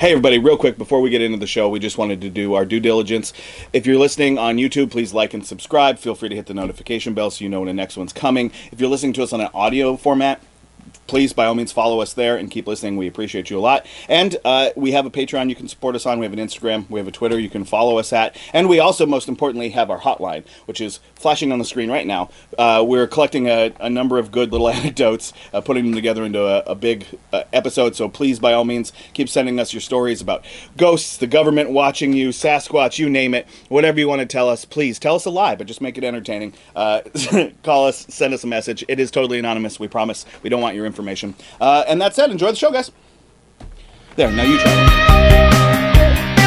Hey, everybody, real quick before we get into the show, we just wanted to do our due diligence. If you're listening on YouTube, please like and subscribe. Feel free to hit the notification bell so you know when the next one's coming. If you're listening to us on an audio format, please by all means follow us there and keep listening. We appreciate you a lot. And uh, we have a patreon you can support us on. We have an instagram. We have a twitter you can follow us at. And we also most importantly have our hotline which is flashing on the screen right now. Uh, we're collecting a, a, number of good little anecdotes uh, putting them together into a, a big uh, episode. So please by all means keep sending us your stories about ghosts the government watching you sasquatch you name it. Whatever you want to tell us please tell us a lie but just make it entertaining. Uh, call us send us a message. It is totally anonymous we promise. We don't want information information. Uh, and that said, enjoy the show, guys. There, now you try.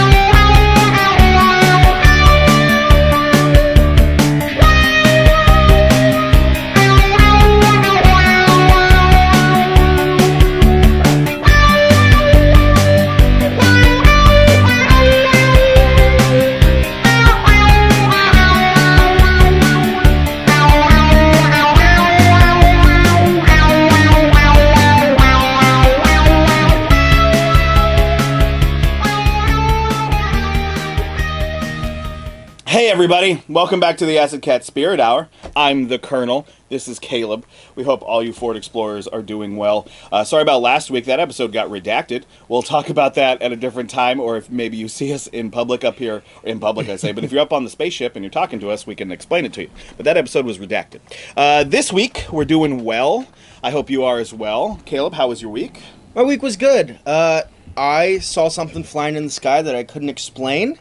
Everybody. Welcome back to the Acid Cat Spirit Hour. I'm the Colonel. This is Caleb. We hope all you Ford Explorers are doing well. Uh, sorry about last week. That episode got redacted. We'll talk about that at a different time, or if maybe you see us in public up here, in public, I say. But if you're up on the spaceship and you're talking to us, we can explain it to you. But that episode was redacted. Uh, this week, we're doing well. I hope you are as well. Caleb, how was your week? My week was good. Uh, I saw something flying in the sky that I couldn't explain.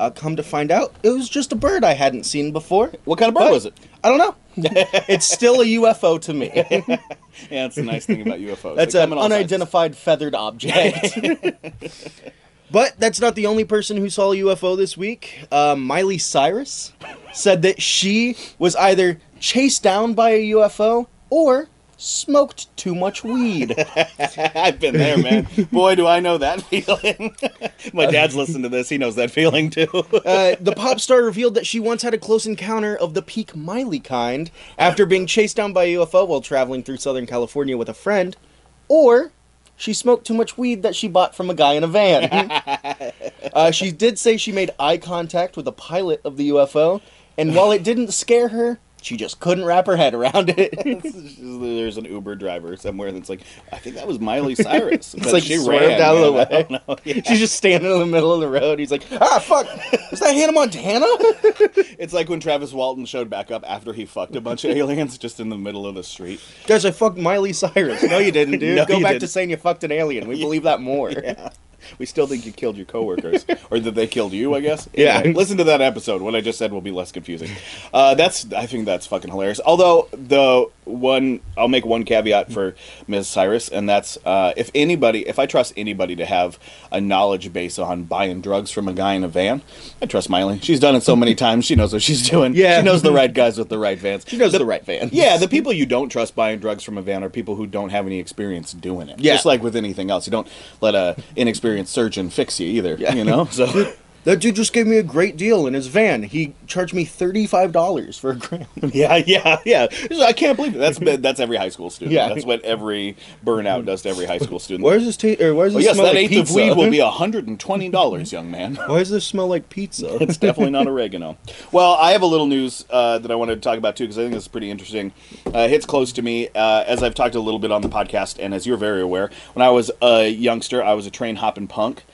Uh, come to find out, it was just a bird I hadn't seen before. What kind of bird But- was it? I don't know. it's still a UFO to me. Yeah, that's the nice thing about UFOs. That's an come in all sizes. unidentified feathered object. but that's not the only person who saw a UFO this week. Uh, Miley Cyrus said that she was either chased down by a UFO or smoked too much weed. I've been there, man. Boy, do I know that feeling. My dad's listened to this. He knows that feeling too. Uh, the pop star revealed that she once had a close encounter of the peak Miley kind after being chased down by a UFO while traveling through Southern California with a friend, or she smoked too much weed that she bought from a guy in a van. uh, she did say she made eye contact with the pilot of the UFO, and while it didn't scare her, she just couldn't wrap her head around it. There's an Uber driver somewhere that's like, I think that was Miley Cyrus. It's like swerved out of the way. Know. Yeah. She's just standing in the middle of the road. He's like, ah, fuck, is that Hannah Montana? It's like when Travis Walton showed back up after he fucked a bunch of aliens just in the middle of the street. Guys, I fucked Miley Cyrus. No, you didn't, dude. No, Go back didn't. to saying you fucked an alien. We believe that more. Yeah. We still think you killed your coworkers, or that they killed you. I guess. Yeah. Listen to that episode. What I just said will be less confusing. Uh, that's. I think that's fucking hilarious. Although the one, I'll make one caveat for Ms. Cyrus, and that's uh, if anybody, if I trust anybody to have a knowledge base on buying drugs from a guy in a van, I trust Miley. She's done it so many times. She knows what she's doing. Yeah. She knows the right guys with the right vans. She knows the, right van. Yeah, the people you don't trust buying drugs from a van are people who don't have any experience doing it. Yeah. Just like with anything else. You don't let a inexperienced surgeon fix you either. Yeah. You know? So That dude just gave me a great deal in his van. He charged me $35 for a gram. Yeah, yeah, yeah. I can't believe it. That's that's every high school student. Yeah. That's what every burnout does to every high school student. Why does this ta- or why does Oh, this yes, smell that like eighth pizza? of weed will be hundred and twenty dollars, young man. Why does this smell like pizza? It's definitely not oregano. Well, I have a little news uh, that I wanted to talk about too because I think this is pretty interesting. Uh, it hits close to me, uh, as I've talked a little bit on the podcast, and as you're very aware. When I was a youngster, I was a train hopping punk.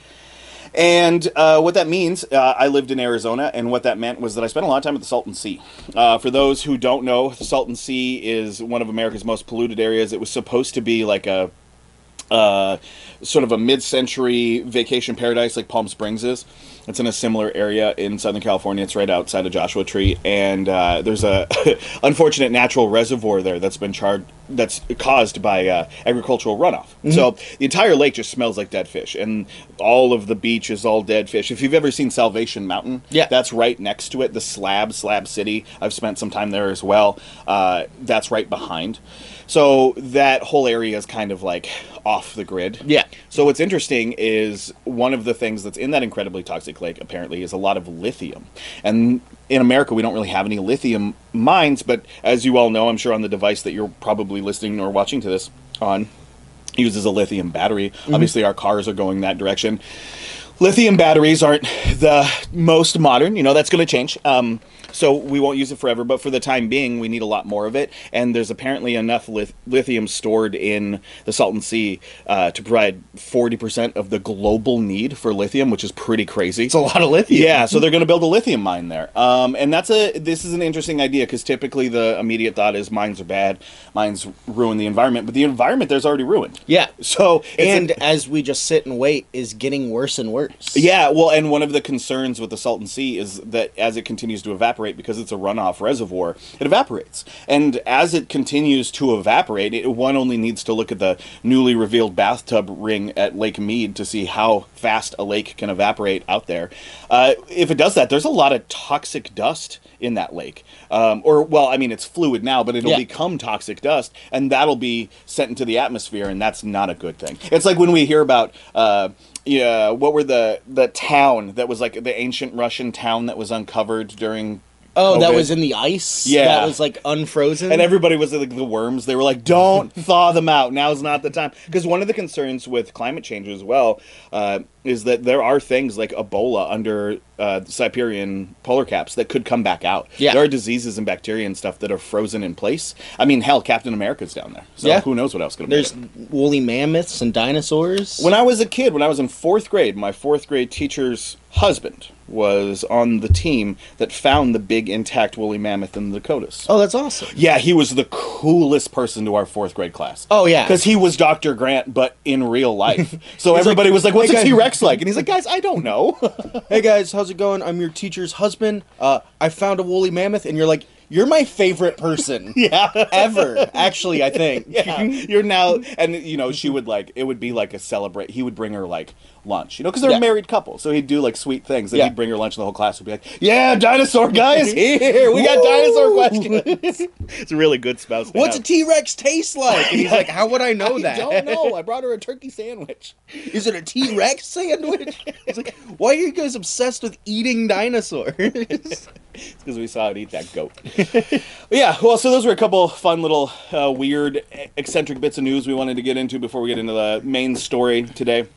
And uh, what that means, uh, I lived in Arizona, and what that meant was that I spent a lot of time at the Salton Sea. Uh, for those who don't know, the Salton Sea is one of America's most polluted areas. It was supposed to be like a uh, sort of a mid-century vacation paradise like Palm Springs is. It's in a similar area in Southern California. It's right outside of Joshua Tree, and uh, there's a unfortunate natural reservoir there that's been charred. That's caused by uh, agricultural runoff. So the entire lake just smells like dead fish, and all of the beach is all dead fish. If you've ever seen Salvation Mountain, Yeah. that's right next to it. The Slab, Slab City. I've spent some time there as well. Uh, that's right behind. So that whole area is kind of like off the grid. Yeah. So what's interesting is one of the things that's in that incredibly toxic lake apparently is a lot of lithium. And in America we don't really have any lithium mines, but as you all know, I'm sure on the device that you're probably listening or watching to this on, uses a lithium battery. Mm-hmm. Obviously, our cars are going that direction. Lithium batteries aren't the most modern. You know, that's going to change. Um, so we won't use it forever, but for the time being, we need a lot more of it. And there's apparently enough lith- lithium stored in the Salton Sea uh, to provide 40% of the global need for lithium, which is pretty crazy. It's a lot of lithium. Yeah, so they're going to build a lithium mine there, um, and that's a this is an interesting idea because typically the immediate thought is mines are bad, mines ruin the environment, but the environment there's already ruined. Yeah. So it's a- And as we just sit and wait, is getting worse and worse. Yeah, well, and one of the concerns with the Salton Sea is that as it continues to evaporate, because it's a runoff reservoir, it evaporates. And as it continues to evaporate, it, one only needs to look at the newly revealed bathtub ring at Lake Mead to see how fast a lake can evaporate out there. Uh, if it does that, there's a lot of toxic dust in that lake. Um, or, well, I mean, it's fluid now, but it'll Yeah. become toxic dust, and that'll be sent into the atmosphere, and that's not a good thing. It's like when we hear about. Uh, yeah, what were the the town that was like the ancient Russian town that was uncovered during Oh, that COVID? was in the ice. Yeah. that was like unfrozen. and everybody was like the worms. They were like, "Don't thaw them out. Now's not the time." Because one of the concerns with climate change as well uh, is that there are things like Ebola under uh, Siberian polar caps that could come back out. Yeah. there are diseases and bacteria and stuff that are frozen in place. I mean, hell, Captain America's down there. So Yeah. who knows what else be? There's woolly mammoths and dinosaurs. When I was a kid, when I was in fourth grade, my fourth grade teacher's husband was on the team that found the big intact woolly mammoth in the Dakotas. oh, that's awesome. Yeah, he was the coolest person to our fourth grade class. Oh, yeah. because he was Dr. Grant, but in real life. So He's everybody like, was like, "What's "Hey, a guys." T Rex like?" And he's like, "Guys, I don't know." Hey guys, how's it going? I'm your teacher's husband. Uh, I found a woolly mammoth, and you're like, you're my favorite person yeah. ever. Actually, I think. Yeah, you're now, and you know, she would like it would be like a celebrate. He would bring her like lunch, you know, because they're Yeah. a married couple, so he'd do like sweet things. And Yeah. he'd bring her lunch, and the whole class would be like, "Yeah, dinosaur guy is here. We got dinosaur questions." it's a really good spouse. What's a have. T Rex taste like? And he's like, how would I know I that? don't know. I brought her a turkey sandwich. Is it a T Rex sandwich? He's like, why are you guys obsessed with eating dinosaurs? It's because we saw it eat that goat. yeah, well, so those were a couple fun little uh, weird, eccentric bits of news we wanted to get into before we get into the main story today,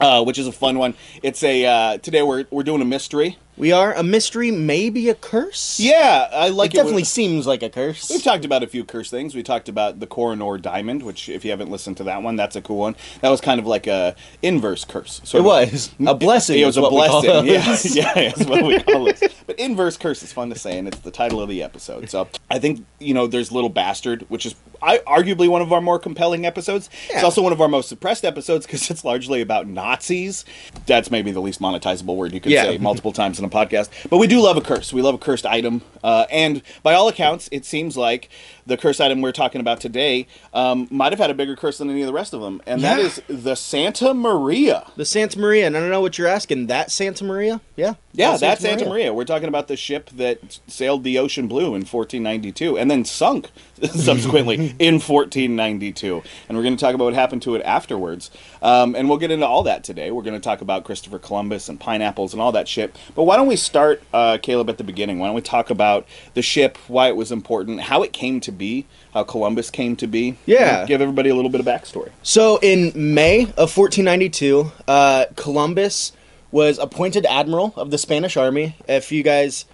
uh, which is a fun one. It's a uh, today we're we're doing a mystery. We are a mystery, maybe a curse. Yeah, I like it it. definitely when- seems like a curse. We've talked about a few curse things. We talked about the Koh-i-Noor Diamond, which, if you haven't listened to that one, that's a cool one. That was kind of like a inverse curse. It Sort of- was a blessing. It was a what we call blessing. Yeah, yeah, that's what we call it. But inverse curse is fun to say, and it's the title of the episode. So I think you know, there's Little Bastard, which is I, arguably one of our more compelling episodes. It's also one of our most suppressed episodes because it's largely about Nazis. That's maybe the least monetizable word you could Yeah. say multiple times in a podcast. But we do love a curse. We love a cursed item, uh, and by all accounts, it seems like the cursed item we're talking about today um, might have had a bigger curse than any of the rest of them, and that Yeah. is the Santa Maria. The Santa Maria, and I don't know what you're asking. That Santa Maria? Yeah. Yeah, that, Santa Maria. We're talking about the ship that sailed the ocean blue in 1492 and then sunk subsequently in 1492. And we're going to talk about what happened to it afterwards. Um, and we'll get into all that today. We're going to talk about Christopher Columbus and pineapples and all that shit. But why don't we start, uh, Caleb, at the beginning? Why don't we talk about the ship, why it was important, how it came to be, how Columbus came to be? Yeah. Give everybody a little bit of backstory. So in May of 1492, uh, Columbus was appointed admiral of the Spanish army. If you guys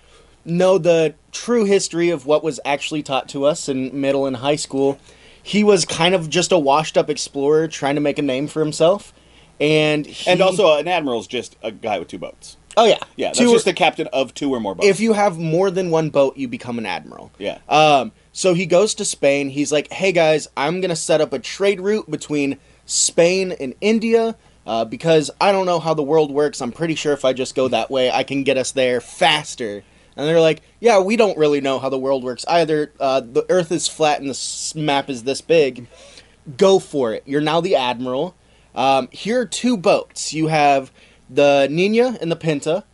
know the true history of what was actually taught to us in middle and high school, he was kind of just a washed-up explorer trying to make a name for himself. And he, And also, an admiral's just a guy with two boats. oh yeah, Yeah, that's Two- just the captain of two or more boats. if you have more than one boat, you become an admiral. yeah. Um, so he goes to Spain. He's like, "Hey guys, I'm gonna set up a trade route between Spain and India uh, because I don't know how the world works. I'm pretty sure if I just go that way, I can get us there faster." And they're like, "Yeah, we don't really know how the world works either. Uh, the Earth is flat and the map is this big. Go for it. You're now the admiral. Um, here are two boats. You have the Nina and the Pinta."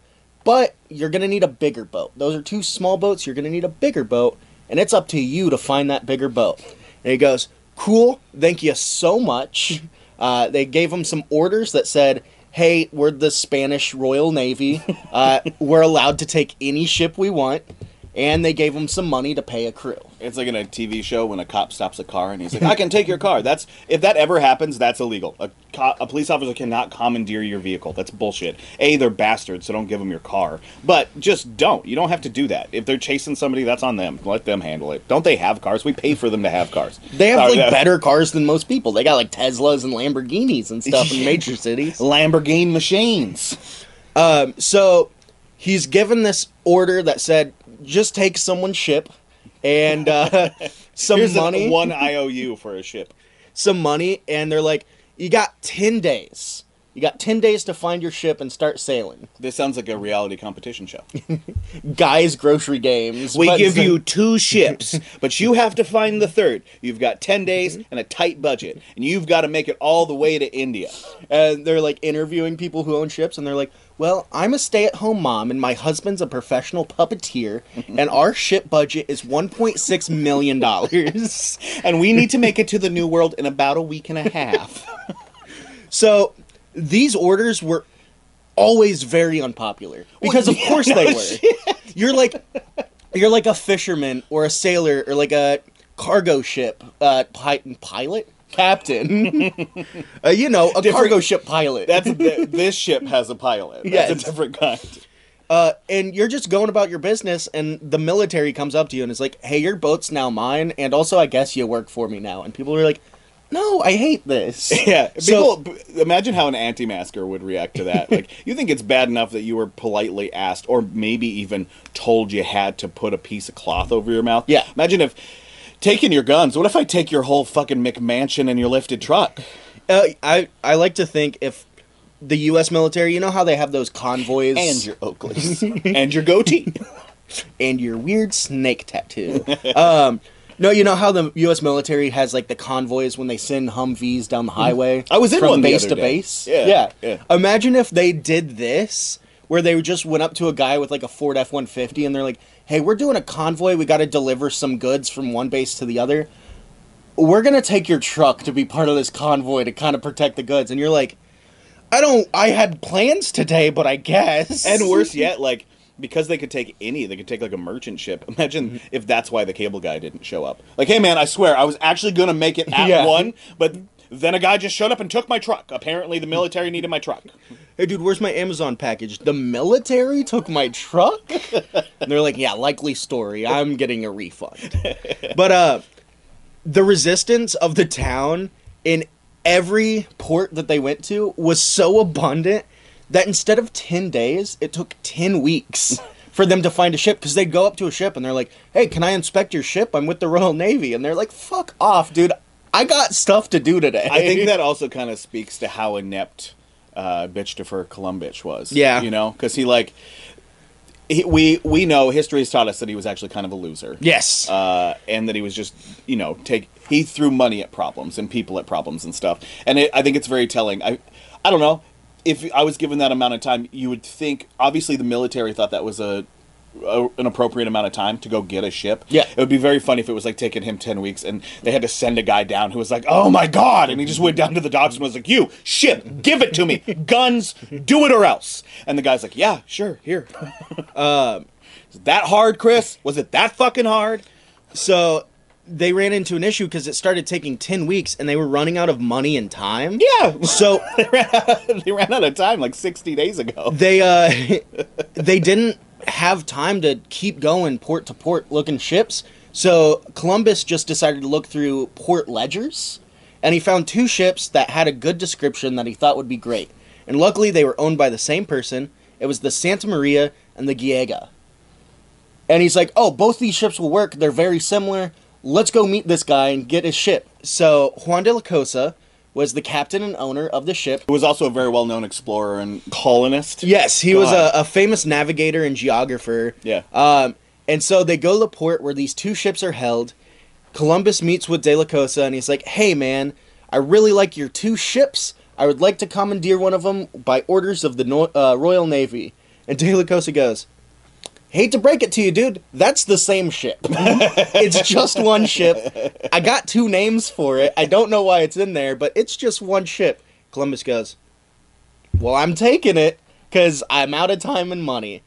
but you're going to need a bigger boat. Those are two small boats. You're going to need a bigger boat, and it's up to you to find that bigger boat. And he goes, Cool, thank you so much. Uh, they gave him some orders that said, Hey, we're the Spanish Royal Navy. Uh, we're allowed to take any ship we want. And they gave him some money to pay a crew. It's like in a TV show when a cop stops a car and he's like, "I can take your car." That's if that ever happens, that's illegal. A, co- a police officer cannot commandeer your vehicle. That's bullshit. A, they're bastards, so don't give them your car. But just don't. You don't have to do that. If they're chasing somebody, that's on them. Let them handle it. Don't they have cars? We pay for them to have cars. They have like better cars than most people. They got like Teslas and Lamborghinis and stuff in major cities. Lamborghini machines. Um, so he's given this order that said, just take someone's ship and uh, some Here's money, a, one IOU for a ship. some money, and they're like, you got ten days. You got ten days to find your ship and start sailing. This sounds like a reality competition show. Guys, grocery games. We give you two ships, but you have to find the third. You've got 10 days and a tight budget, and you've got to make it all the way to India. and they're like interviewing people who own ships and they're like well i'm a stay-at-home mom and my husband's a professional puppeteer and our ship budget is 1.6 million dollars And we need to make it to the New World in about a week and a half. so these orders were always very unpopular because of yeah, course no they were. you're like you're like a fisherman or a sailor or like a cargo ship uh pi- pilot captain uh, you know a Different- cargo ship pilot That's th- this ship has a pilot. That's Yes. a different kind. Uh, and you're just going about your business, and the military comes up to you and is like, "Hey, your boat's now mine, and also I guess you work for me now." And people are like, "No, I hate this." Yeah, So- people imagine how an anti-masker would react to that. Like, you think it's bad enough that you were politely asked, or maybe even told you had to put a piece of cloth over your mouth. Yeah. Imagine if taking your guns. What if I take your whole fucking McMansion and your lifted truck? Uh, I I like to think if the U.S. military, you know how they have those convoys And your Oakleys and your goatee. and your weird snake tattoo. um, no, you know how the U.S. military has like the convoys when they send Humvees down the highway. I was in from one the base other to day. base. Yeah, yeah, yeah. Imagine if they did this, where they just went up to a guy with like a Ford F one fifty, and they're like, "Hey, we're doing a convoy. We got to deliver some goods from one base to the other. We're gonna take your truck to be part of this convoy to kind of protect the goods." And you're like, "I don't. I had plans today, but I guess." And worse yet, like because they could take any, they could take like a merchant ship. Imagine mm-hmm. if that's why the cable guy didn't show up. Like, hey man, I swear I was actually gonna make it at Yeah. one, but then a guy just showed up and took my truck. Apparently, the military needed my truck. hey dude where's my amazon package? The military took my truck? And they're like yeah likely story. I'm getting a refund. But uh the resistance of the town in every port that they went to was so abundant that instead of 10 days it took 10 weeks for them to find a ship because they'd go up to a ship and they're like hey can i inspect your ship? I'm with the royal navy. And they're like fuck off dude. I got stuff to do today. I think that also kind of speaks to how inept uh, bitch defer Columbus was. Yeah. you know, because he like. He, we we know history has taught us that he was actually kind of a loser. yes uh, and that he was just you know take he threw money at problems and people at problems and stuff and it, i think it's very telling i i don't know if i was given that amount of time you would think obviously the military thought that was a, a an appropriate amount of time to go get a ship. Yeah. it would be very funny if it was like taking him 10 weeks and they had to send a guy down who was like oh my god and he just went down to the docks and was like you ship give it to me. Guns do it or else. And the guy's like yeah sure here. Um is that hard chris? Was it that fucking hard? So they ran into an issue because it started taking 10 weeks and they were running out of money and time. Yeah, So they ran, out, they ran out of time like 60 days ago. they uh they didn't have time to keep going port to port looking ships. So Columbus just decided to look through port ledgers and he found two ships that had a good description that he thought would be great. And luckily they were owned by the same person. It was the Santa Maria and the Gallega. And he's like, "Oh, both these ships will work. They're very similar. Let's go meet this guy and get his ship." So Juan de la Cosa was the captain and owner of the ship. Who was also a very well known explorer and colonist. Yes, he Go was a, a famous navigator and geographer. Yeah. Um, and so they go to the port where these two ships are held. Columbus meets with De La Cosa and he's like, "Hey, man, I really like your two ships. I would like to commandeer one of them by orders of the no- uh, Royal Navy." And De La Cosa goes, "Hate to break it to you, dude. That's the same ship. it's just one ship. I got two names for it. I don't know why it's in there, but it's just one ship." Columbus goes, "Well, I'm taking it because I'm out of time and money."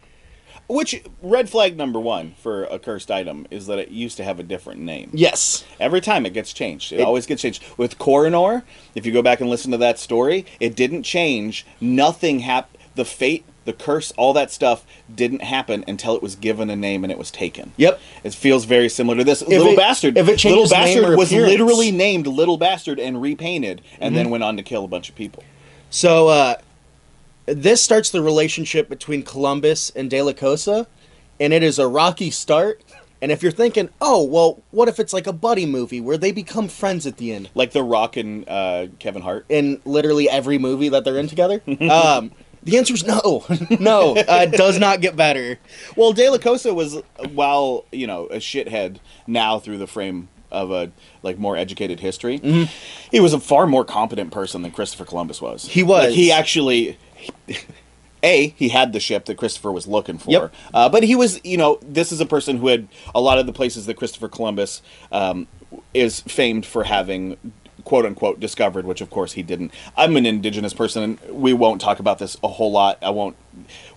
Which red flag number one for a cursed item is that it used to have a different name. Yes. Every time it gets changed. It, It- always gets changed. With Koh-i-Noor, if you go back and listen to that story, it didn't change. Nothing happened. The fate, the curse, all that stuff didn't happen until it was given a name and it was taken. Yep. It feels very similar to this. Little it- Bastard. if it Little changes name Bastard or was appearance- Mm-hmm. literally named Little Bastard and repainted and then went on to kill a bunch of people. So uh, this starts the relationship between Columbus and De La Cosa, and it is a rocky start. And if you're thinking, oh well, what if it's like a buddy movie where they become friends at the end? Like The Rock and uh, Kevin Hart. in literally every movie that they're in together? um, the answer is no. no, uh, it does not get better. Well, De La Cosa was, while you know, a shithead now through the frame of a like more educated history, Mm-hmm. he was a far more competent person than Christopher Columbus was. He was. Like, he actually. A, he had the ship that Christopher was looking for. Yep. Uh, but he was, you know, this is a person who had a lot of the places that Christopher Columbus um, is famed for having quote unquote discovered, which of course he didn't. I'm an indigenous person, and we won't talk about this a whole lot. I won't.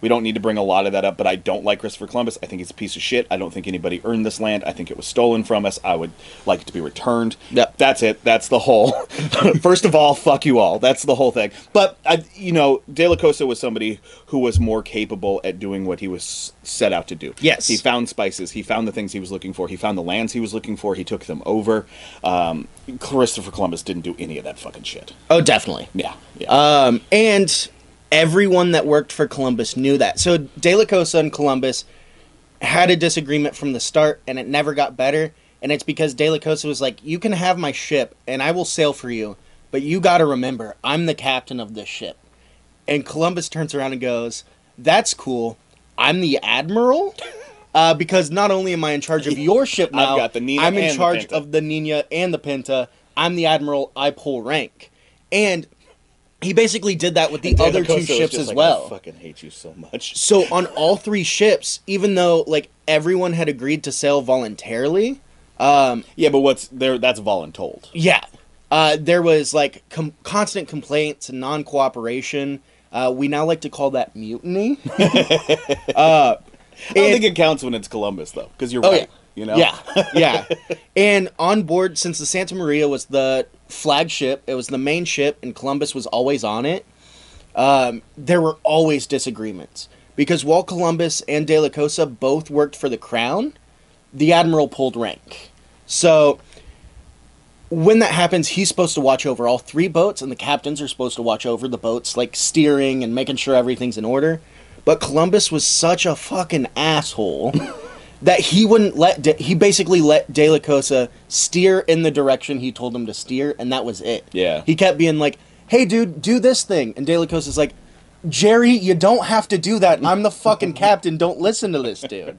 We don't need to bring a lot of that up, but I don't like Christopher Columbus. I think he's a piece of shit. I don't think anybody earned this land. I think it was stolen from us. I would like it to be returned. Yep. That's it. That's the whole. First of all, fuck you all. That's the whole thing. But I, you know, De La Cosa was somebody who was more capable at doing what he was set out to do. Yes. He found spices. He found the things he was looking for. He found the lands he was looking for. He took them over. Um, Christopher Columbus didn't do any of that fucking shit. Oh, definitely. Yeah. Yeah. Um, and everyone that worked for Columbus knew that. So De La Cosa and Columbus had a disagreement from the start, and it never got better. And it's because De La Cosa was like, "You can have my ship, and I will sail for you, but you got to remember, I'm the captain of this ship." And Columbus turns around and goes, "That's cool. I'm the admiral." Uh, because not only am I in charge of your ship I've now, got the Nina I'm in charge of the Nina and the Pinta. I'm the admiral. I pull rank, and he basically did that with the other two ships as like, well. I fucking hate you so much. So on all three ships, even though like everyone had agreed to sail voluntarily, um, Yeah, but what's there? That's voluntold. yeah, uh, there was like com- constant complaints and non cooperation. Uh, we now like to call that mutiny. uh, I don't think it counts when it's Columbus though, because you're Oh, right. yeah. You know. Yeah, yeah. and on board, since the Santa Maria was the flagship, it was the main ship, and Columbus was always on it. Um, there were always disagreements because while Columbus and De La Cosa both worked for the crown, the admiral pulled rank. So when that happens, he's supposed to watch over all three boats, and the captains are supposed to watch over the boats, like steering and making sure everything's in order. But Columbus was such a fucking asshole that he wouldn't let. De- he basically let De La Cosa steer in the direction he told him to steer, and that was it. Yeah. He kept being like, "Hey, dude, do this thing," and De La Cosa's like. Jerry, you don't have to do that. I'm the fucking captain. Don't listen to this dude.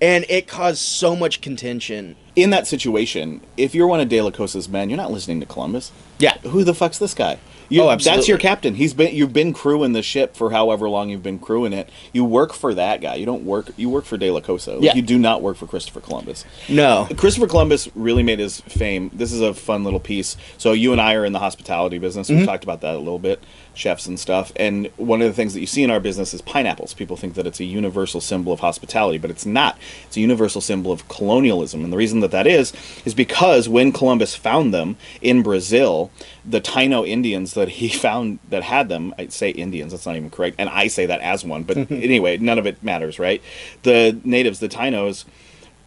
And it caused so much contention. In that situation, if you're one of De La Cosa's men, you're not listening to Columbus. Yeah. Who the fuck's this guy? You, Oh, That's your captain. He's been you've been crewing the ship for however long you've been crewing it. You work for that guy. You don't work. You work for De La Cosa. Like, Yeah. You do not work for Christopher Columbus. No. Christopher Columbus really made his fame. This is a fun little piece. So you and I are in the hospitality business. Mm-hmm. We've talked about that a little bit, chefs and stuff. And one of the things that you see in our business is pineapples. People think that it's a universal symbol of hospitality, but it's not. It's a universal symbol of colonialism. And the reason that that is is because when Columbus found them in Brazil, the Taino Indians that he found that had them, I say Indians, that's not even correct, and I say that as one, but anyway, none of it matters, right? The natives, the Tainos,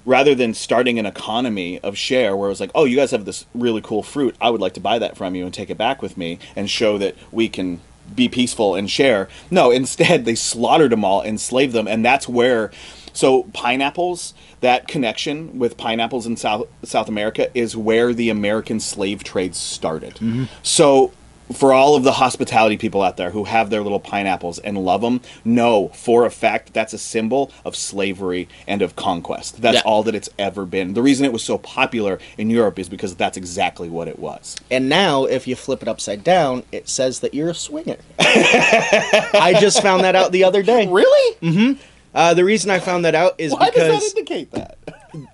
rather than starting an economy of share where it was like, oh, you guys have this really cool fruit, I would like to buy that from you and take it back with me and show that we can be peaceful and share. No, instead they slaughtered them all, enslaved them, and that's where. So pineapples, that connection with pineapples in South South America is where the American slave trade started. Mm-hmm. So for all of the hospitality people out there who have their little pineapples and love them, know for a fact that's a symbol of slavery and of conquest. That's Yeah. all that it's ever been. The reason it was so popular in Europe is because that's exactly what it was. And now, if you flip it upside down, it says that you're a swinger. I just found that out the other day. Really? Mm hmm. Uh, the reason I found that out is because Why does that indicate that?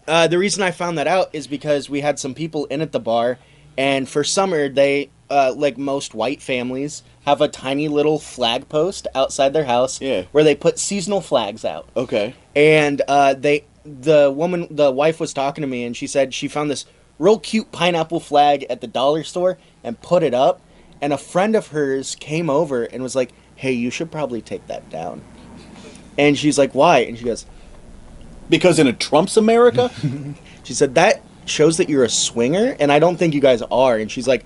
uh, the reason I found that out is because we had some people in at the bar, and for summer they uh, like most white families, have a tiny little flag post outside their house Yeah. where they put seasonal flags out. Okay. And uh, they, the woman, the wife was talking to me, and she said she found this real cute pineapple flag at the dollar store and put it up. And a friend of hers came over and was like, "Hey, you should probably take that down." And she's like, "Why?" And she goes, Because in a Trump's America, She said that shows that you're a swinger, and I don't think you guys are. And she's like,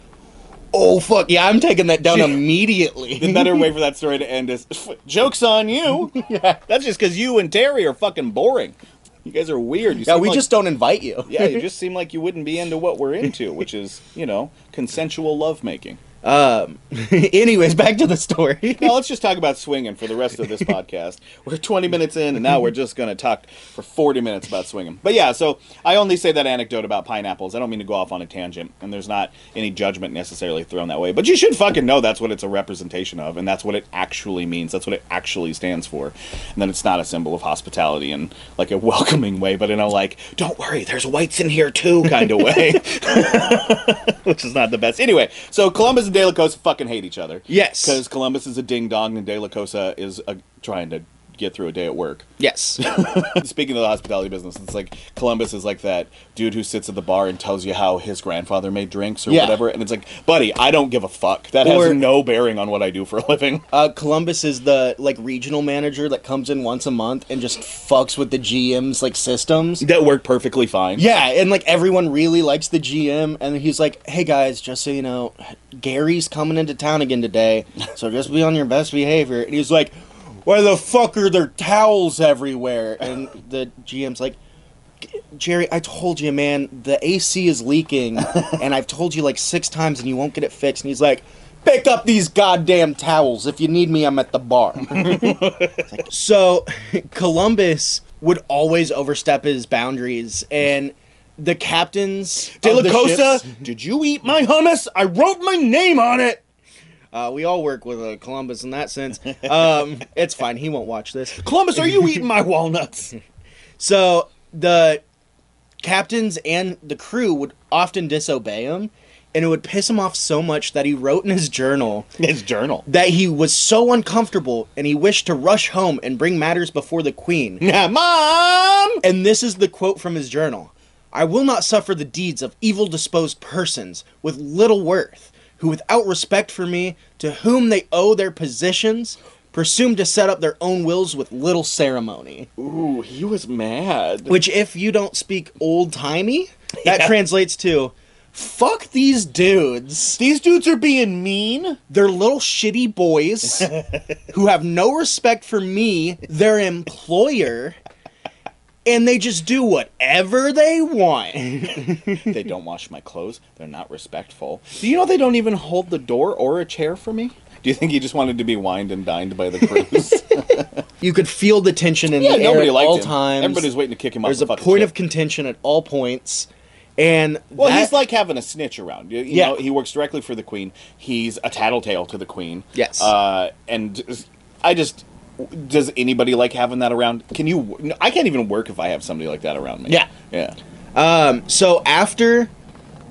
"Oh fuck yeah, I'm taking that down immediately." the better way for that story to end is jokes on you. yeah, That's just because you and Terry are fucking boring. You guys are weird. You yeah, we like- just don't invite you. yeah, you just seem like you wouldn't be into what we're into, which is you know consensual lovemaking. Um. anyways, back to the story. Now let's just talk about swinging for the rest of this podcast. We're 20 minutes in, and now we're just going to talk for 40 minutes about swinging. But yeah, so I only say that anecdote about pineapples. I don't mean to go off on a tangent, and there's not any judgment necessarily thrown that way. But you should fucking know that's what it's a representation of, and that's what it actually means. That's what it actually stands for. And then it's not a symbol of hospitality in like a welcoming way, but in a like, don't worry, there's whites in here too kind of way. Which is not the best. Anyway, so Columbus and De La Cosa fucking hate each other. Yes. Because Columbus is a ding dong and De La Cosa is uh trying to get through a day at work. yes. Speaking of the hospitality business, it's like Columbus is like that dude who sits at the bar and tells you how his grandfather made drinks or Yeah. whatever. And it's like, buddy, I don't give a fuck. That Or- has no bearing on what I do for a living. Uh, Columbus is the like regional manager that comes in once a month and just fucks with the GM's like systems. That work perfectly fine. Yeah, and like everyone really likes the GM, and he's like, "Hey guys, just so you know, Gary's coming into town again today, so just be on your best behavior." And he's like, "Why the fuck are there towels everywhere?" And the GM's like, "Jerry, I told you, man, the AC is leaking, and I've told you like six times, and you won't get it fixed." And he's like. Pick up these goddamn towels. If you need me, I'm at the bar. Like- so, Columbus would always overstep his boundaries, and the captains De La ships- did you eat my hummus? I wrote my name on it. Uh, we all work with uh, Columbus in that sense. Um, it's fine. He won't watch this. Columbus, are you eating my walnuts? So the captains and the crew would often disobey him, and it would piss him off so much that he wrote in his journal His journal. that he was so uncomfortable and he wished to rush home and bring matters before the queen. Yeah, Mom! And this is the quote from his journal I will not suffer the deeds of evil disposed persons with little worth, who without respect for me, to whom they owe their positions, presume to set up their own wills with little ceremony. Ooh, he was mad. Which, if you don't speak old timey, that Yeah. translates to fuck these dudes. These dudes are being mean. They're little shitty boys who have no respect for me, their employer, and they just do whatever they want. They don't wash my clothes. They're not respectful. Do you know they don't even hold the door or a chair for me? Do you think he just wanted to be wined and dined by the crews? you could feel the tension in yeah, the air at all him. times. Everybody's waiting to kick him off There's a point ship. of contention at all points, and Well, that- he's like having a snitch around. You, you Yeah. know, he works directly for the queen. He's a tattletale to the queen. Yes. Uh, and I just does anybody like having that around? Can you? I can't even work if I have somebody like that around me. Yeah. Yeah. Um, so after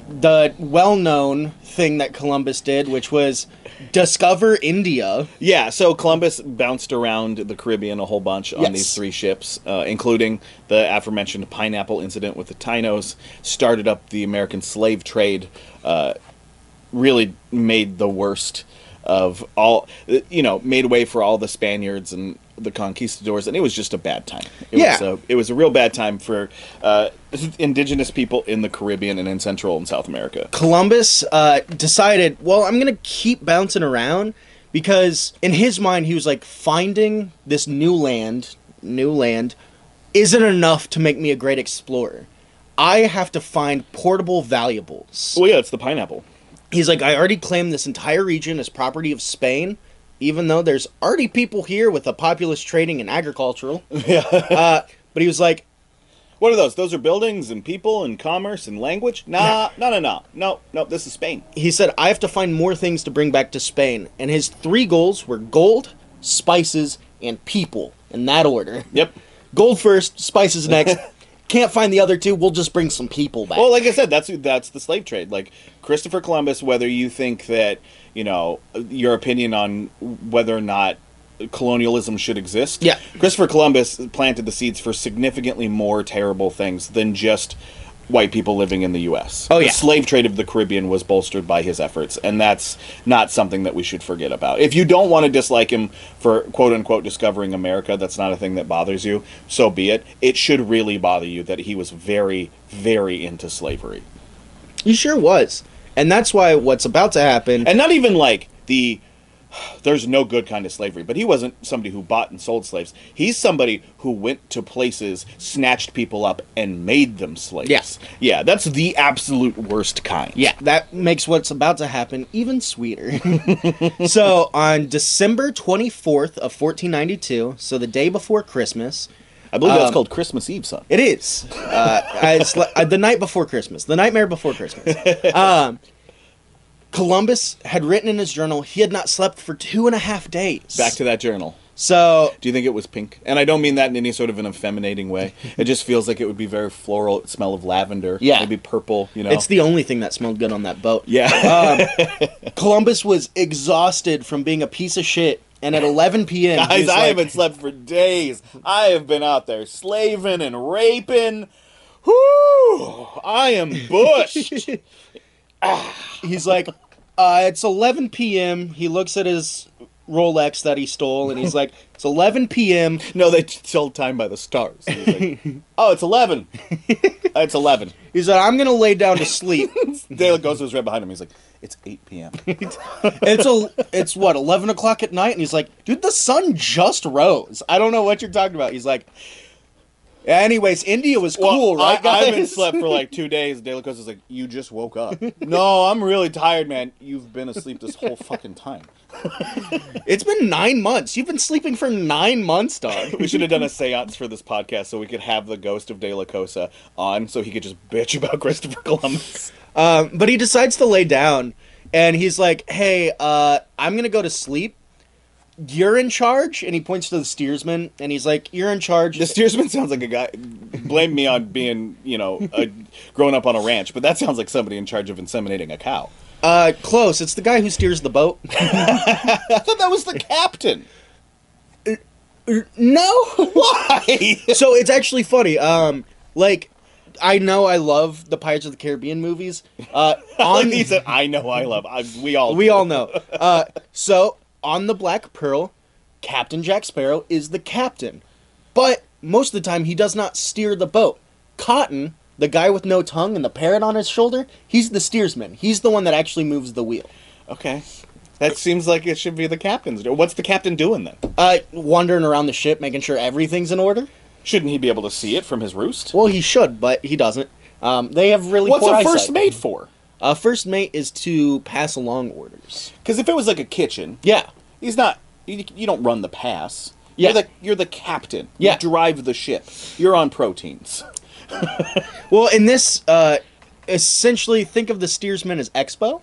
the well-known thing that Columbus did, which was discover India, Yeah, so Columbus bounced around the Caribbean a whole bunch on Yes. these three ships, uh, including the aforementioned pineapple incident with the Tainos, started up the American slave trade, uh, really made the worst of all, you know, made way for all the Spaniards and the conquistadors, and it was just a bad time. It Yeah. was a, it was a real bad time for uh, indigenous people in the Caribbean and in Central and South America. Columbus uh, decided, well, I'm gonna keep bouncing around because in his mind he was like, finding this new land, new land, isn't enough to make me a great explorer. I have to find portable valuables. Well, yeah, it's the pineapple. He's like, I already claim this entire region as property of Spain, even though there's already people here with a populous trading and agricultural. Yeah. Uh, but he was like, What are those? Those are buildings and people and commerce and language? Nah, no, no, no, no, no. This is Spain. he said, I have to find more things to bring back to Spain. And his three goals were gold, spices, and people, in that order. Yep. Gold first, spices next, can't find the other two. We'll just bring some people back. Well, like I said, that's that's the slave trade. Like Christopher Columbus, whether you think that you know your opinion on whether or not colonialism should exist. Yeah. Christopher Columbus planted the seeds for significantly more terrible things than just white people living in the U.S. Oh, the yeah. slave trade of the Caribbean was bolstered by his efforts, and that's not something that we should forget about. If you don't want to dislike him for quote unquote discovering America, that's not a thing that bothers you. So be it. It should really bother you that he was very, very into slavery, he sure was, and that's why what's about to happen. and not even like the. There's no good kind of slavery, but he wasn't somebody who bought and sold slaves. He's somebody who went to places, snatched people up, and made them slaves. Yeah. yeah, that's the absolute worst kind. Yeah, that makes what's about to happen even sweeter. so, on December 24th of 1492, so the day before Christmas, I believe that's Um, called Christmas Eve, son. it is uh, it's li- uh, the night before Christmas, the nightmare before Christmas. Um, Columbus had written in his journal he had not slept for two and a half days. Back to that journal. so Do you think it was pink? And I don't mean that in any sort of an effeminating way. It just feels like it would be very floral, smell of lavender. Yeah. Maybe purple, you know? it's the only thing that smelled good on that boat. yeah. Um, Columbus was exhausted from being a piece of shit, and at 11 p.m., Guys, I like- haven't slept for days. I have been out there slaving and raping. Whoo! I am bushed. He's like, uh, it's 11 p.m. He looks at his Rolex that he stole, and he's like, it's 11 p.m. no, they tell time by the stars. Like, oh, it's 11. it's 11. He's like, I'm gonna lay down to sleep. Dale goes to his right behind him. He's like, it's 8 p.m. it's a, it's what 11 o'clock at night, and he's like, dude, the sun just rose. I don't know what you're talking about. He's like, anyways, India was cool, Well, right, I, I, haven't slept for like two days. De La Cosa's like, you just woke up. no, I'm really tired, man. You've been asleep this whole fucking time. It's been nine months. You've been sleeping for nine months, dog. We should have done a seance for this podcast so we could have the ghost of De La Cosa on so he could just bitch about Christopher Columbus. Um, but he decides to lay down, and he's like, "Hey, uh, I'm gonna go to sleep. You're in charge." And he points to the steersman, and he's like, "You're in charge." The steersman sounds like a guy. Blame me on being, you know, a, growing up on a ranch, but that sounds like somebody in charge of inseminating a cow. uh, close. It's the guy who steers the boat. I thought that was the captain. no. Why? so it's actually funny. Um, like, I know I love the Pirates of the Caribbean movies. Uh, On on he said, "I know, I love." I, we all, we do. all know. Uh, so on the Black Pearl, Captain Jack Sparrow is the captain, but most of the time he does not steer the boat. Cotton, the guy with no tongue and the parrot on his shoulder, he's the steersman. He's the one that actually moves the wheel. Okay, that seems like it should be the captain's. What's the captain doing then? Uh, wandering around the ship, making sure everything's in order. Shouldn't he be able to see it from his roost? Well, he should, but he doesn't. Um, they have really What's a first eyesight. mate for? Uh, first mate is to pass along orders. Because if it was like a kitchen, Yeah. he's not. You, you don't run the pass. Yeah. You're the you're the captain. Yeah. You drive the ship. You're on proteins. Well, in this, uh, essentially, think of the steersman as Expo.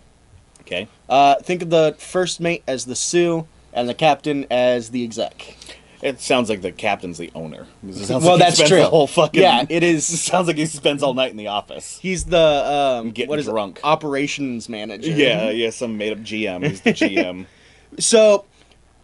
Okay. Uh, think of the first mate as the sous and the captain as the exec. It sounds like the captain's the owner. It Well, like that's true. The whole fucking Yeah, it It is. sounds like he spends all night in the office. He's the um, Getting what is it? drunk. operations manager. Yeah, yeah. Some made up GM. He's the GM. So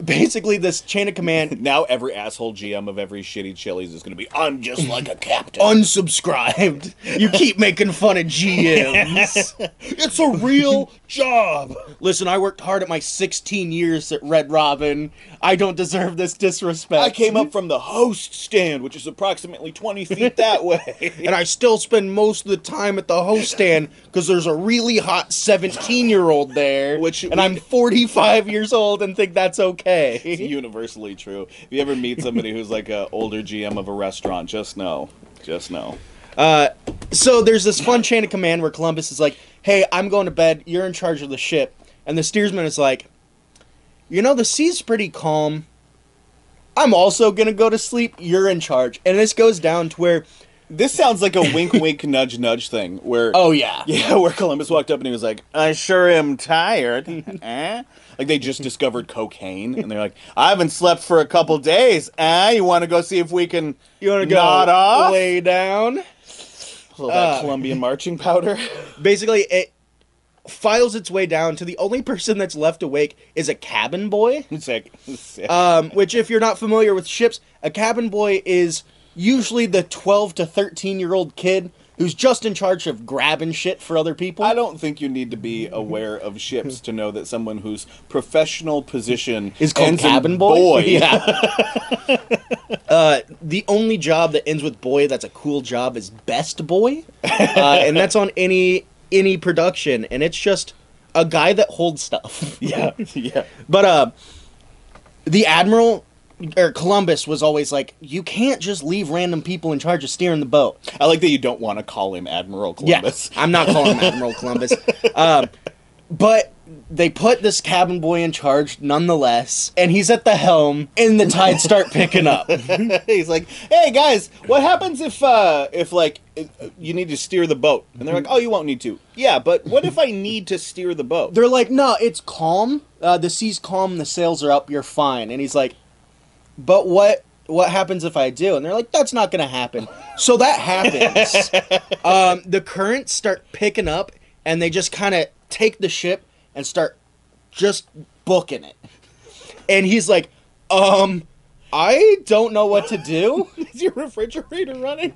basically, this chain of command now every asshole GM of every shitty Chili's is going to be. I'm just like a captain. unsubscribed. You keep making fun of GMs. it's a real job. Listen, I worked hard at my 16 years at Red Robin. I don't deserve this disrespect. I came up from the host stand, which is approximately 20 feet that way. and I still spend most of the time at the host stand because there's a really hot 17 year old there, Which and we- I'm 45 years old and think that's okay. universally true. If you ever meet somebody who's like an older GM of a restaurant, just know, just know. Uh, so there's this fun chain of command where Columbus is like, "Hey, I'm going to bed. You're in charge of the ship," and the steersman is like, "You know, the sea's pretty calm. I'm also gonna go to sleep. You're in charge." And this goes down to where, This sounds like a wink, wink, nudge, nudge thing. Where oh yeah, yeah, where Columbus walked up and he was like, "I sure am tired." eh? Like they just discovered cocaine, and they're like, "I haven't slept for a couple days." Eh? You want to go see if we can you want to go off? lay down? Oh, that Uh, Colombian marching powder. Basically, it files its way down to the only person that's left awake is a cabin boy. Sick. Sick. Um, which, if you're not familiar with ships, a cabin boy is usually the 12 to 13 year old kid who's just in charge of grabbing shit for other people. I don't think you need to be aware of ships to know that someone whose professional position is called cabin boy. Yeah. uh, the only job that ends with boy that's a cool job is best boy, uh, and that's on any any production, and it's just a guy that holds stuff. yeah, yeah. But uh, the admiral or Columbus was always like, you can't just leave random people in charge of steering the boat. I like that you don't want to call him Admiral Columbus. Yeah, I'm not calling him Admiral Columbus. Um, but they put this cabin boy in charge nonetheless, and he's at the helm, and the tides start picking up. He's like, "Hey guys, what happens if uh if like uh, you need to steer the boat?" And they're like, "Oh, you won't need to." Yeah, but what if I need to steer the boat? They're like, no, it's calm. Uh, the sea's calm. The sails are up. You're fine. And he's like, but what? What happens if I do? And they're like, that's not gonna happen. So that happens. um, the currents start picking up, and they just kind of take the ship and start just booking it. And he's like, um, I don't know what to do. Is your refrigerator running?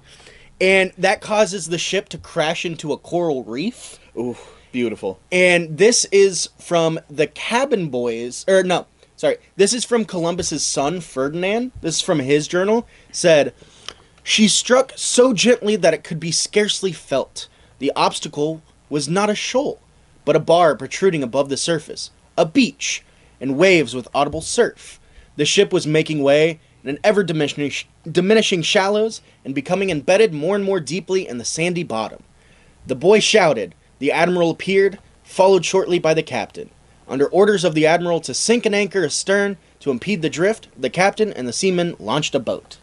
And that causes the ship to crash into a coral reef. Ooh, beautiful. And this is from the cabin boys, or no, sorry, this is from Columbus's son Ferdinand. This is from his journal. Said, she struck so gently that it could be scarcely felt. The obstacle was not a shoal, but a bar protruding above the surface, a beach, and waves with audible surf. The ship was making way in an ever diminishing, shallows and becoming embedded more and more deeply in the sandy bottom. The boy shouted. The admiral appeared, followed shortly by the captain. Under orders of the admiral to sink an anchor astern to impede the drift, the captain and the seamen launched a boat.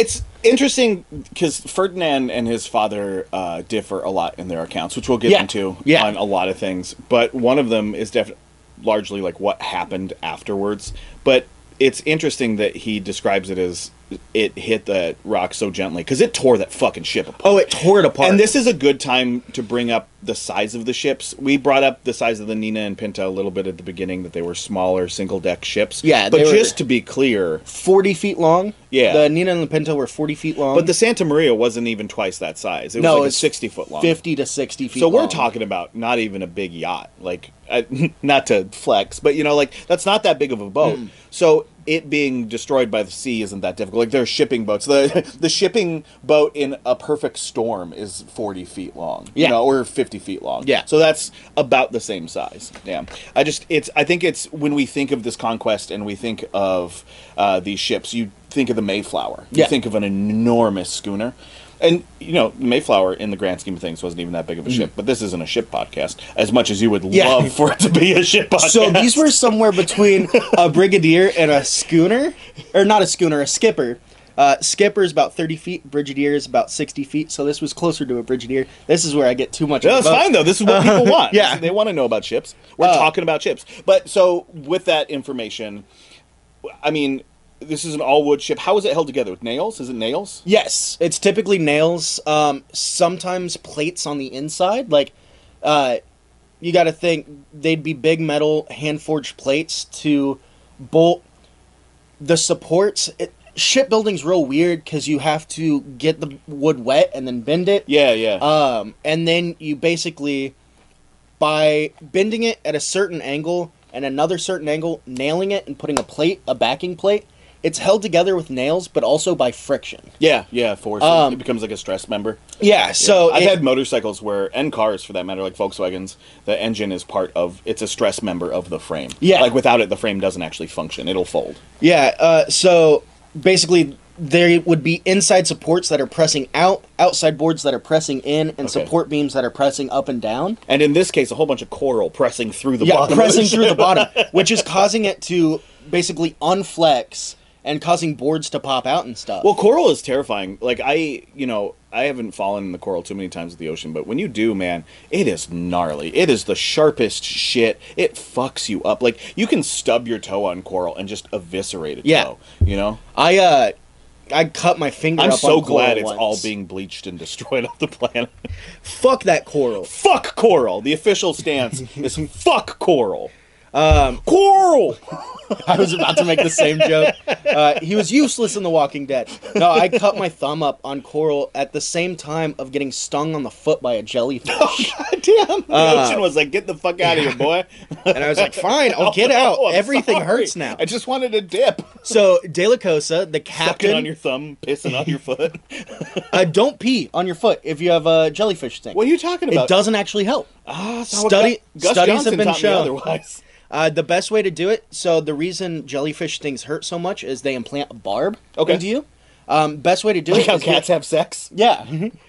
It's interesting because Ferdinand and his father uh, differ a lot in their accounts, which we'll get Yeah. into Yeah. on a lot of things. But one of them is definitely largely like what happened afterwards. But it's interesting that he describes it as it hit the rock so gently because it tore that fucking ship apart. Oh, it tore it apart. And this is a good time to bring up the size of the ships. We brought up the size of the Nina and Pinta a little bit at the beginning that they were smaller single deck ships. Yeah, but just to be clear, 40 feet long. Yeah. The Nina and the Pinta were 40 feet long. but the Santa Maria wasn't even twice that size. It was No, like a it's sixty foot long. 50 to 60 feet So we're talking about not even a big yacht, like not to flex, but you know, like that's not that big of a boat. Hmm. So it being destroyed by the sea isn't that difficult. Like there's shipping boats. The the shipping boat in a perfect storm is forty feet long, you Yeah. know, or fifty feet long. Yeah. So that's about the same size. Yeah. I just it's I think it's when we think of this conquest and we think of uh, these ships, you think of the Mayflower. You Yeah. think of an enormous schooner. And you know, Mayflower in the grand scheme of things wasn't even that big of a ship, but this isn't a ship podcast as much as you would Mm. Yeah. love for it to be a ship podcast. So these were somewhere between a brigadier and a schooner, or not a schooner, a skipper. Uh, skipper is about 30 feet, brigadier is about 60 feet, so this was closer to a brigadier. This is where I get too much. No, of that's the boat. fine though. This is what people want. Yeah. they want to know about ships. We're Uh, talking about ships. But so with that information, I mean, this is an all wood ship. How is it held together with nails? Is it nails? Yes, it's typically nails. Um, sometimes plates on the inside. Like, uh, you got to think they'd be big metal hand forged plates to bolt the supports. It, shipbuilding's real weird because you have to get the wood wet and then bend it. Yeah, yeah. Um, and then you basically, by bending it at a certain angle and another certain angle, nailing it and putting a plate, a backing plate, it's held together with nails, but also by friction. yeah, yeah. Force. um, it becomes like a stress member. Yeah, so I've it- had motorcycles where, and cars for that matter, like Volkswagens, the engine is part of. It's a stress member of the frame. Yeah. Like without it, the frame doesn't actually function. It'll fold. Yeah, uh, so basically there would be inside supports that are pressing out, outside boards that are pressing in, and Okay. support beams that are pressing up and down. And in this case, a whole bunch of coral pressing through the yeah, bottom. pressing the through the bottom, which is causing it to basically unflex and causing boards to pop out and stuff. Well, coral is terrifying. Like I, you know, I haven't fallen in the coral too many times at the ocean, but when you do, man, it is gnarly. It is the sharpest shit. It fucks you up. Like you can stub your toe on coral and just eviscerate it. Yeah. toe. You know? I uh I cut my finger. I'm up so on coral glad it's once. all being bleached and destroyed off the planet. Fuck that coral. fuck coral. The official stance is fuck coral. Um, Coral. I was about to make the same joke. Uh, he was useless in The Walking Dead. No, I cut my thumb up on coral at the same time of getting stung on the foot by a jellyfish. God damn. The Uh, ocean was like, get the fuck out of here, boy. And I was like, fine, I'll get out. Oh, Everything sorry. hurts now. I just wanted to dip. So, De La Cosa, the Sucking captain, on your thumb, pissing on your foot. uh, don't pee on your foot if you have a jellyfish sting. What are you talking about? It doesn't actually help. Ah, Study- Gus, Gus studies Johnson have been shown. otherwise. Uh, the best way to do it, so the reason jellyfish stings hurt so much is they implant a barb Okay. into you. Um, best way to do Like it how is get- cats have sex. Yeah.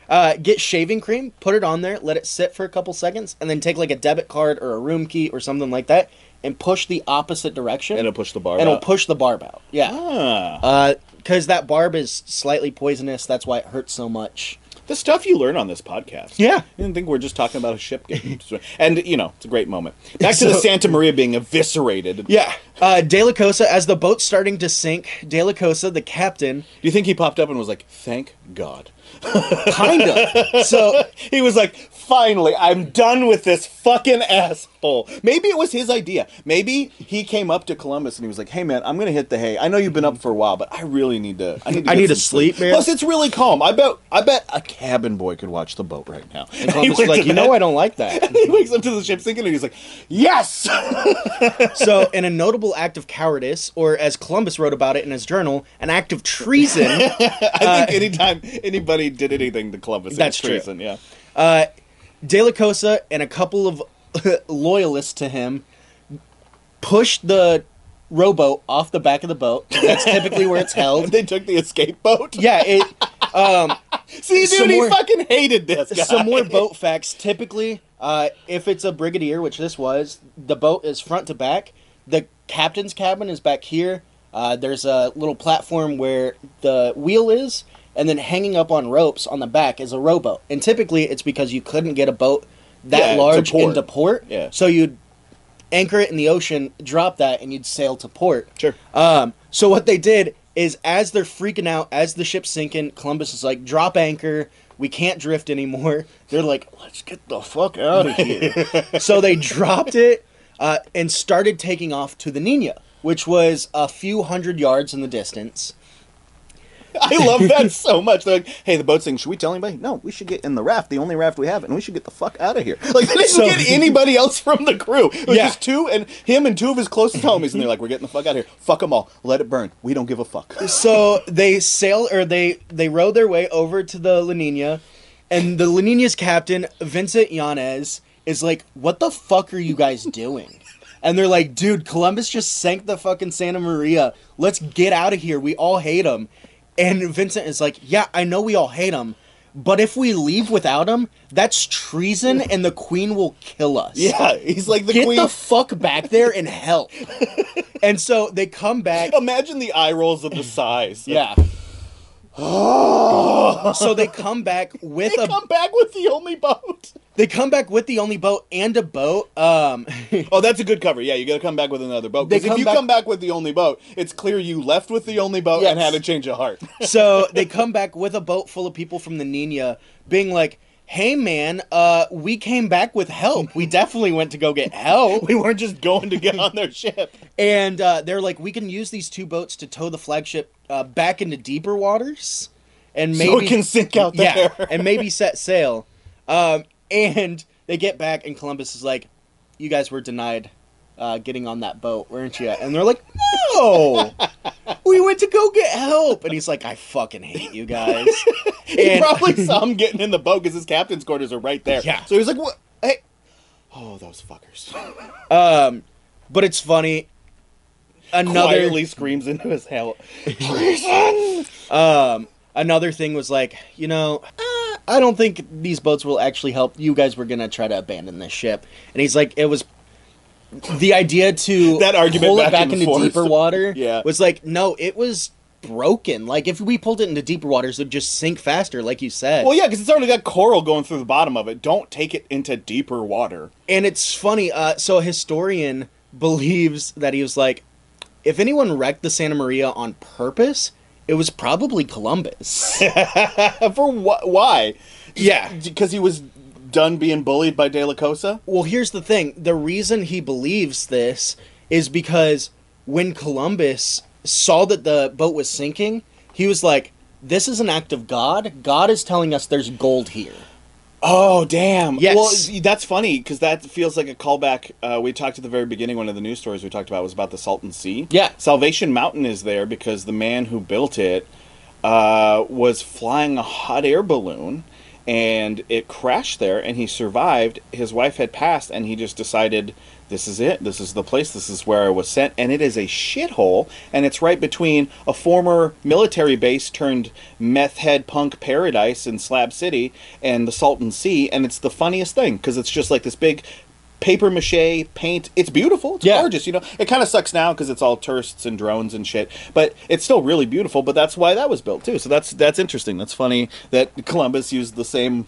Uh, get shaving cream, put it on there, let it sit for a couple seconds, and then take like a debit card or a room key or something like that, and push the opposite direction, And it'll push the barb. and it'll push the barb out. Yeah. Ah. Because that barb is slightly poisonous. That's why it hurts so much. The stuff you learn on this podcast. Yeah. I didn't think we're just talking about a ship game. And, you know, it's a great moment. Back to the Santa Maria being eviscerated. Yeah. Uh, De La Cosa, as the boat's starting to sink, De La Cosa, the captain, Do you think he popped up and was like, thank God? kind of. so He was like, finally, I'm done with this fucking asshole. Maybe it was his idea. Maybe he came up to Columbus and he was like, hey, man, I'm going to hit the hay. I know you've been up for a while, but I really need to. I need to, I need to sleep, man. Plus, it's really calm. I bet, I bet a cabin boy could watch the boat right now. And Columbus is like, you know, I don't like that. And he wakes up to the ship sinking and he's like, yes! So, in a notable act of cowardice, or as Columbus wrote about it in his journal, an act of treason, I think anytime anybody did anything to Columbus, That's was true. treason, yeah. uh, De La Cosa and a couple of loyalists to him pushed the rowboat off the back of the boat. That's typically where it's held. They took the escape boat. Yeah, it. Um, See, dude, he more- fucking hated this guy. some more boat facts. Typically, uh, if it's a brigadier, which this was, the boat is front to back. The captain's cabin is back here. Uh, there's a little platform where the wheel is, and then hanging up on ropes on the back is a rowboat. And typically, it's because you couldn't get a boat that Yeah, large port. into port. Yeah. So you'd anchor it in the ocean, drop that, and you'd sail to port. Sure. Um, so what they did is, as they're freaking out, as the ship's sinking, Columbus is like, "Drop anchor. We can't drift anymore." They're like, "Let's get the fuck out of here." so they dropped it uh, and started taking off to the Nina, which was a few hundred yards in the distance. I love that so much. They're like, hey, the boat's saying, should we tell anybody? No, we should get in the raft, the only raft we have, and we should get the fuck out of here. Like, they didn't So- get anybody else from the crew. It was Yeah. just two, and him and two of his closest homies, and they're like, we're getting the fuck out of here. Fuck them all. Let it burn. We don't give a fuck. So they sail or they they rowed their way over to the La Nina, and the La Nina's captain Vincent Yanez is like, "What the fuck are you guys doing?" And they're like, "Dude, Columbus just sank the fucking Santa Maria. Let's get out of here. We all hate him." And Vincent is like, "Yeah, I know we all hate him." But if we leave without him, that's treason, and the queen will kill us. Yeah, he's like the Get queen. the fuck back there and help. and so they come back. Imagine the eye rolls of the size. Yeah. so they come back with They a come back with the only boat. They come back with the only boat and a boat. Um Oh, that's a good cover. Yeah, you got to come back with another boat. Because if you back- come back with the only boat, it's clear you left with the only boat and had a change of heart. so they come back with a boat full of people from the Nina being like, "Hey man, uh we came back with help. We definitely went to go get help." we weren't just going to get on their ship. And uh, they're like, "We can use these two boats to tow the flagship uh, back into deeper waters." And maybe So it can sink out there. Yeah, and maybe set sail. Um, and they get back, and Columbus is like, "You guys were denied uh, getting on that boat, weren't you?" And they're like, "No, we went to go get help." And he's like, "I fucking hate you guys." He And- probably saw him getting in the boat because his captain's quarters are right there. Yeah. So he's like, "What? Hey, oh, those fuckers!" Um, but it's funny. Another Quietly screams into his hell. um, another thing was like, you know, uh, I don't think these boats will actually help. You guys were gonna try to abandon this ship, and he's like, it was the idea to That argument pull back it back into forth. deeper water. Yeah. was like, no, it was broken. Like if we pulled it into deeper waters, it'd just sink faster, like you said. Well, yeah, because it's already got coral going through the bottom of it. Don't take it into deeper water. And it's funny. Uh, so a historian believes that he was like, if anyone wrecked the Santa Maria on purpose, It was probably Columbus. For what? Why? Yeah. because he was done being bullied by De La Cosa. Well, here's the thing. The reason he believes this is because when Columbus saw that the boat was sinking, he was like, This is an act of God. God is telling us there's gold here. Oh damn! Yes. Well, that's funny because that feels like a callback. Uh, we talked at the very beginning. One of the news stories we talked about was about the Salton Sea. Yeah. Salvation Mountain is there because the man who built it uh, was flying a hot air balloon, and it crashed there, and he survived. His wife had passed, and he just decided. This is it. This is the place. This is where I was sent, and it is a shithole. And it's right between a former military base turned meth head punk paradise in Slab City and the Salton Sea. And it's the funniest thing because it's just like this big paper mache paint. It's beautiful. It's Yeah. gorgeous. You know, it kind of sucks now because it's all tourists and drones and shit. But it's still really beautiful. But that's why that was built too. So that's that's interesting. That's funny that Columbus used the same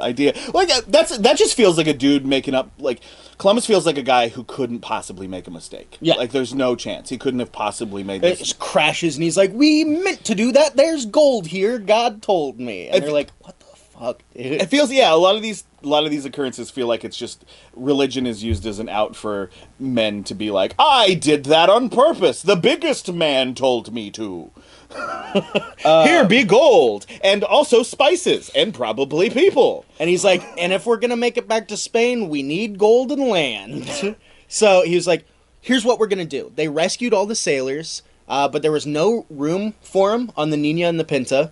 idea. Like that's that just feels like a dude making up. Like Columbus feels like a guy who couldn't possibly make a mistake. Yeah. Like there's no chance he couldn't have possibly made It this. just crashes, and he's like, We meant to do that. There's gold here. God told me. And If- they're like, What the fuck, dude? It feels yeah. A lot of these a lot of these occurrences feel like it's just religion is used as an out for men to be like, I did that on purpose. The biggest man told me to. Here be gold and also spices and probably people. And he's like, and if we're gonna make it back to Spain, we need golden land. so he was like, here's what we're gonna do. They rescued all the sailors, uh, but there was no room for them on the Nina and the Pinta.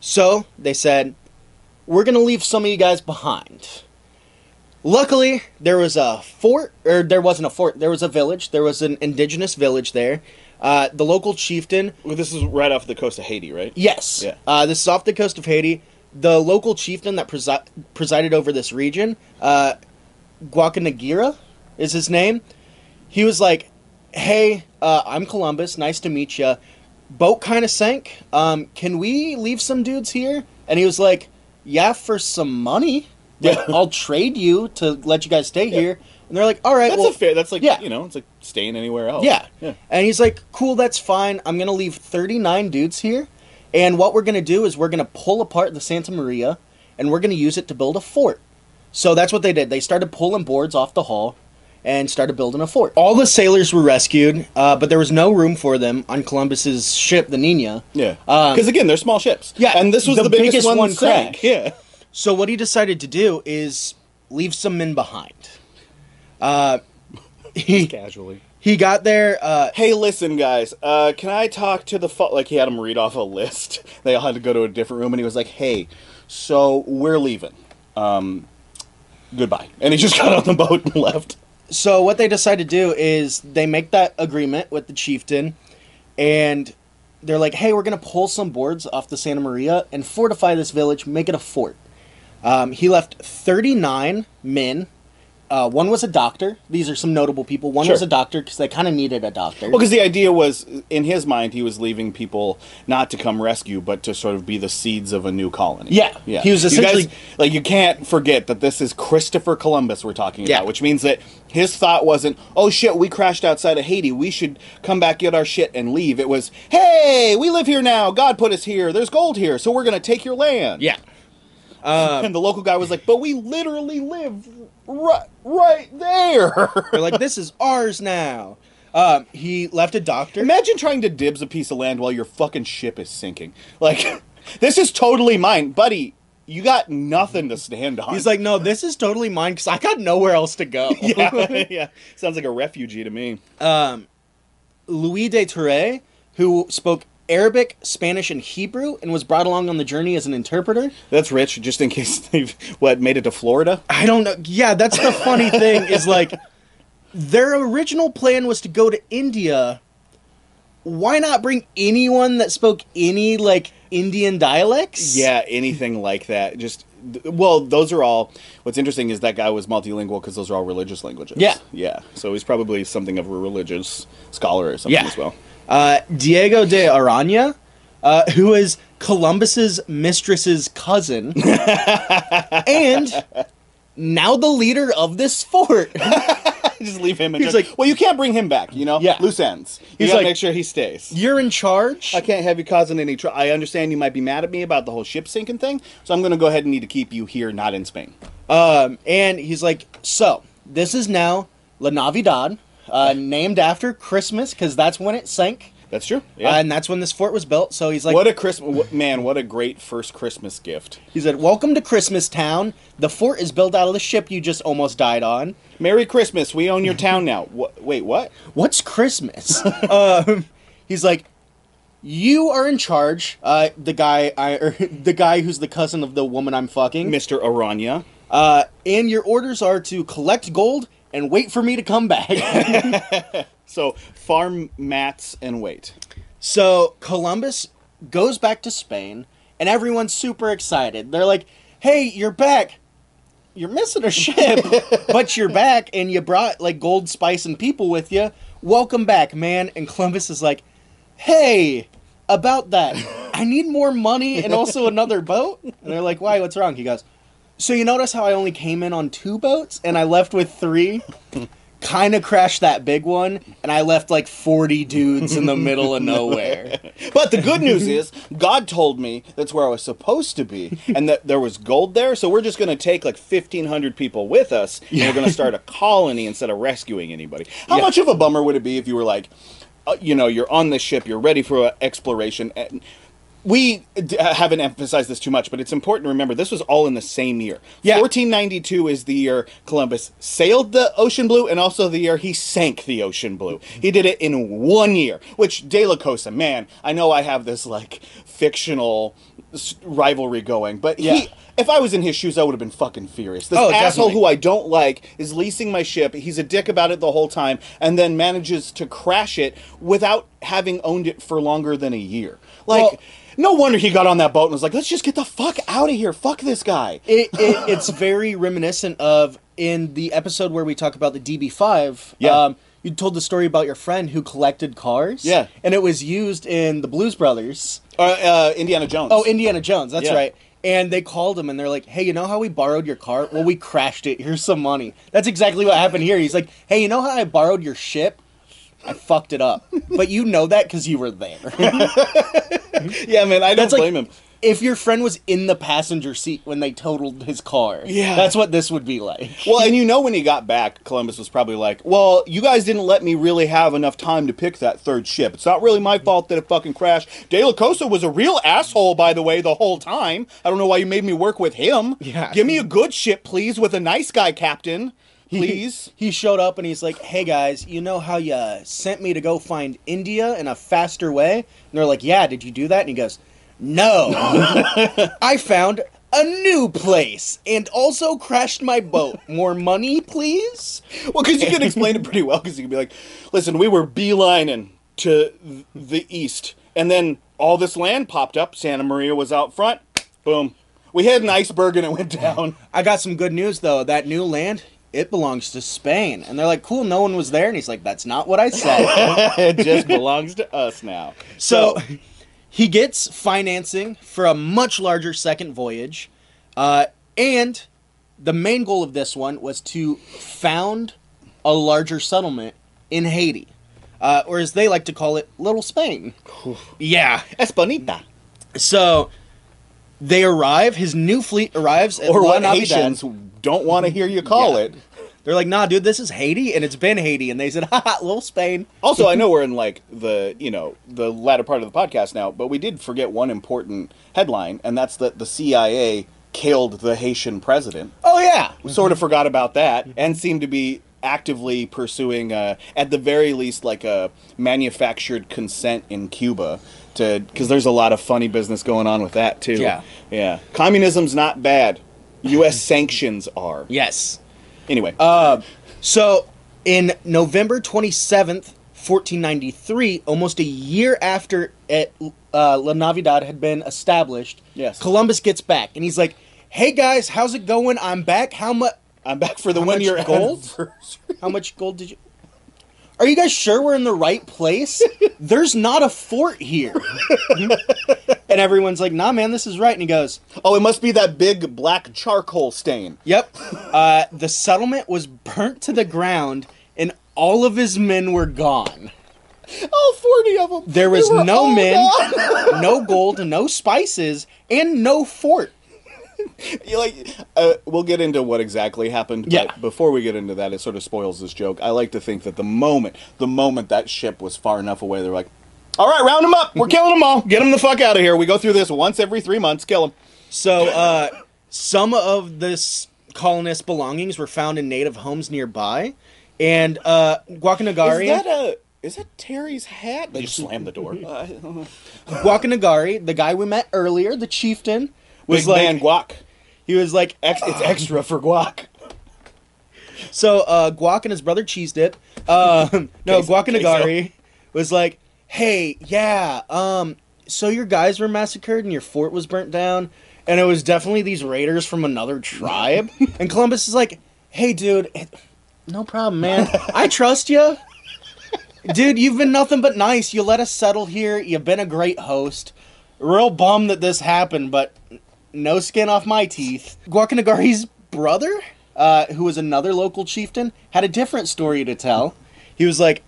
So they said, we're gonna leave some of you guys behind. Luckily, there was a fort, or there wasn't a fort. There was a village. There was an indigenous village there. Uh, the local chieftain Well, this is right off the coast of Haiti, right? Yes. Yeah. Uh, this is off the coast of Haiti. The local chieftain that presi- presided over this region, uh, Guacanagari is his name. He was like, "Hey, uh, I'm Columbus. Nice to meet you. Boat kind of sank. Um, can we leave some dudes here?" And he was like, "Yeah, for some money. Like, I'll trade you to let you guys stay here." And they're like, "All right, That's well, a fair. That's like yeah. you know, it's like staying anywhere else. yeah. yeah. And he's like, cool, that's fine. I'm going to leave 39 dudes here. And what we're going to do is we're going to pull apart the Santa Maria and we're going to use it to build a fort. So that's what they did. They started pulling boards off the hull and started building a fort. All the sailors were rescued, uh, but there was no room for them on Columbus's ship, the Nina. Yeah, Um, because again, they're small ships. yeah, and this was the the, biggest, biggest one, one crashed. Yeah, So what he decided to do is leave some men behind. Uh, he, casually. he got there. Uh, Hey, listen, guys. Uh, can I talk to the fo-? like? He had him read off a list. They all had to go to a different room, and he was like, "Hey, so we're leaving. Um, goodbye." And he just got on the boat and left. So what they decide to do is they make that agreement with the chieftain, and they're like, "Hey, we're gonna pull some boards off the Santa Maria and fortify this village, make it a fort." Um, he left thirty nine men. Uh, one was a doctor. These are some notable people. One Sure. was a doctor because they kind of needed a doctor. Well, because the idea was, in his mind, he was leaving people not to come rescue, but to sort of be the seeds of a new colony. Yeah. yeah. He was You guys- essentially- like you can't forget that this is Christopher Columbus we're talking Yeah. about, which means that his thought wasn't, "Oh shit, we crashed outside of Haiti. We should come back, get our shit, and leave." It was, "Hey, we live here now. God put us here. There's gold here, so we're gonna take your land." yeah. and the local guy was like, "But we literally live right, right there." They're like, "This is ours now." Um, he left a doctor. Imagine trying to dibs a piece of land while your fucking ship is sinking. Like, this is totally mine, buddy. You got nothing to stand on. He's like, "No, this is totally mine because I got nowhere else to go." yeah, yeah. Sounds like a refugee to me. Louis de Touré, who spoke Arabic, Spanish, and Hebrew, and was brought along on the journey as an interpreter. That's rich, just in case they've what made it to Florida. I don't know. Yeah, that's the funny thing is like their original plan was to go to India. Why not bring anyone that spoke any like Indian dialects? Yeah, anything like that. Just well, those are all. What's interesting is that guy was multilingual because those are all religious languages. Yeah. yeah. So he's probably something of a religious scholar or something Yeah. as well. Uh, Diego de Arana, uh, who is Columbus's mistress's cousin, and now the leader of this fort. just leave him. In He's charge. like- well, you can't bring him back. You know, Yeah. loose ends. You He's gotta like- make sure he stays. You're in charge. I can't have you causing any trouble. I understand you might be mad at me about the whole ship sinking thing, so I'm going to go ahead and need to keep you here, not in Spain. Um, and he's like, so this is now La Navidad, uh, named after Christmas because that's when it sank, That's true. uh, and that's when this fort was built. So he's like, what a Christmas man! What a great first Christmas gift. he said, "Welcome to Christmas Town. The fort is built out of the ship you just almost died on. Merry Christmas! We own your town now. What? Wait, what? What's Christmas?" um, he's like. You are in charge. Uh, the guy, I, or the guy who's the cousin of the woman I'm fucking. Mr. Arana. Uh, and your orders are to collect gold and wait for me to come back. So farm mats and wait. So Columbus goes back to Spain, and everyone's super excited. They're like, "Hey, you're back! You're missing a ship, but you're back, and you brought like gold, spice, and people with you. Welcome back, man!" And Columbus is like, "Hey, about that, I need more money and also another boat." And they're like, "Why? What's wrong?" He goes, "So you notice how I only came in on two boats, and I left with three? kind of crashed that big one, and I left like 40 dudes in the middle of nowhere. But the good news is, God told me that's where I was supposed to be, and that there was gold there. So we're just going to take like fifteen hundred people with us, and we're going to start a colony instead of rescuing anybody. How Yeah. much of a bummer would it be if you were like, uh, you know, you're on this ship, you're ready for exploration, and we d- haven't emphasized this too much, but it's important to remember this was all in the same year. Yeah. 1492 is the year Columbus sailed the ocean blue, and also the year he sank the ocean blue. He did it in one year, which De La Cosa, man, I know I have this like fictional s- rivalry going, but Yeah. he. If I was in his shoes, I would have been fucking furious. This Oh, asshole definitely. who I don't like is leasing my ship. He's a dick about it the whole time, and then manages to crash it without having owned it for longer than a year. Like, Well- no wonder he got on that boat and was like, "Let's just get the fuck out of here. Fuck this guy." It, it, it's very reminiscent of in the episode where we talk about the DB5. Yeah. Um, you told the story about your friend who collected cars. Yeah. And it was used in the Blues Brothers. Uh, uh, Indiana Jones. Oh, Indiana Jones. That's Yeah. right. And they called him and they're like, hey, you know how we borrowed your car? Well, we crashed it. Here's some money. That's exactly what happened here. He's like, hey, you know how I borrowed your ship? I fucked it up. But you know that because you were there. yeah, man. I don't That's like blame him. if your friend was in the passenger seat when they totaled his car. Yeah. That's what this would be like. Well, and you know when he got back, Columbus was probably like, "Well, you guys didn't let me really have enough time to pick that third ship. It's not really my fault that it fucking crashed. De La Cosa was a real asshole, by the way, the whole time. I don't know why you made me work with him. Yeah. give me a good ship, please, with a nice guy captain, please." He showed up and he's like, "Hey guys, you know how you uh, sent me to go find India in a faster way?" And they're like, "Yeah, did you do that?" And he goes, "No, I found a new place and also crashed my boat. More money, please." Well, because you can explain it pretty well. Because you can be like, "Listen, we were beelining to the east, and then all this land popped up. Santa Maria was out front. Boom." We hit an iceberg and it went down. I got some good news though. That new land, it belongs to Spain. And they're like, "Cool, no one was there." And he's like, "That's not what I said." it just belongs to us now. So he gets financing for a much larger second voyage, uh, and the main goal of this one was to found a larger settlement in Haiti, uh, or as they like to call it, Little Spain. yeah. Espanita. So they arrive. His new fleet arrives at Or Navidad. Haitians don't want to hear you call Yeah. it. They're like, "Nah, dude, this is Haiti, and it's been Haiti." And they said, "Ha, Little Spain." Also, I know we're in like the you know the latter part of the podcast now, but we did forget one important headline, and that's that the CIA killed the Haitian president. Oh yeah. We sort of forgot about that, and seemed to be actively pursuing, uh, at the very least, like a manufactured consent in Cuba to because there's a lot of funny business going on with that too. Yeah. yeah. Communism's not bad. U.S. sanctions are. Yes. Anyway, So, in November 27th, 1493, almost a year after it, uh, La Navidad had been established, Yes. Columbus gets back and he's like, "Hey guys, how's it going? I'm back. How much? I'm back for the how one year gold? How much gold did you? Are you guys sure we're in the right place? There's not a fort here." and everyone's like, "Nah, man, this is right." And he goes, Oh, it must be that big black charcoal stain. Yep. Uh, the settlement was burnt to the ground and all of his men were gone. All forty of them. There was no men, no gold, no spices, and no fort. You like, uh, we'll get into what exactly happened. But Yeah. Before we get into that, it sort of spoils this joke. I like to think that the moment, the moment that ship was far enough away, they're like, "All right, round them up. We're killing them all. Get them the fuck out of here. We go through this once every three months. Kill them." So, uh, some of this colonists' belongings were found in native homes nearby, and uh, Guacanagari, Is that a? Is that Terry's hat? They just slammed the door. Uh, Guacanagari, the guy we met earlier, the chieftain, was Big like, man guac. he was like, Ex- it's extra for guac. So uh, Guac and his brother Cheese Dip, um, no, Queso- Guacanagari was like, "Hey, yeah, um, so your guys were massacred and your fort was burnt down, and it was definitely these raiders from another tribe." and Columbus is like, "Hey, dude, it- no problem, man. I trust you." Dude, you've been nothing but nice. You let us settle here. You've been a great host. Real bum that this happened, but no skin off my teeth. Guacanagari's brother, uh, who was another local chieftain, had a different story to tell. He was like,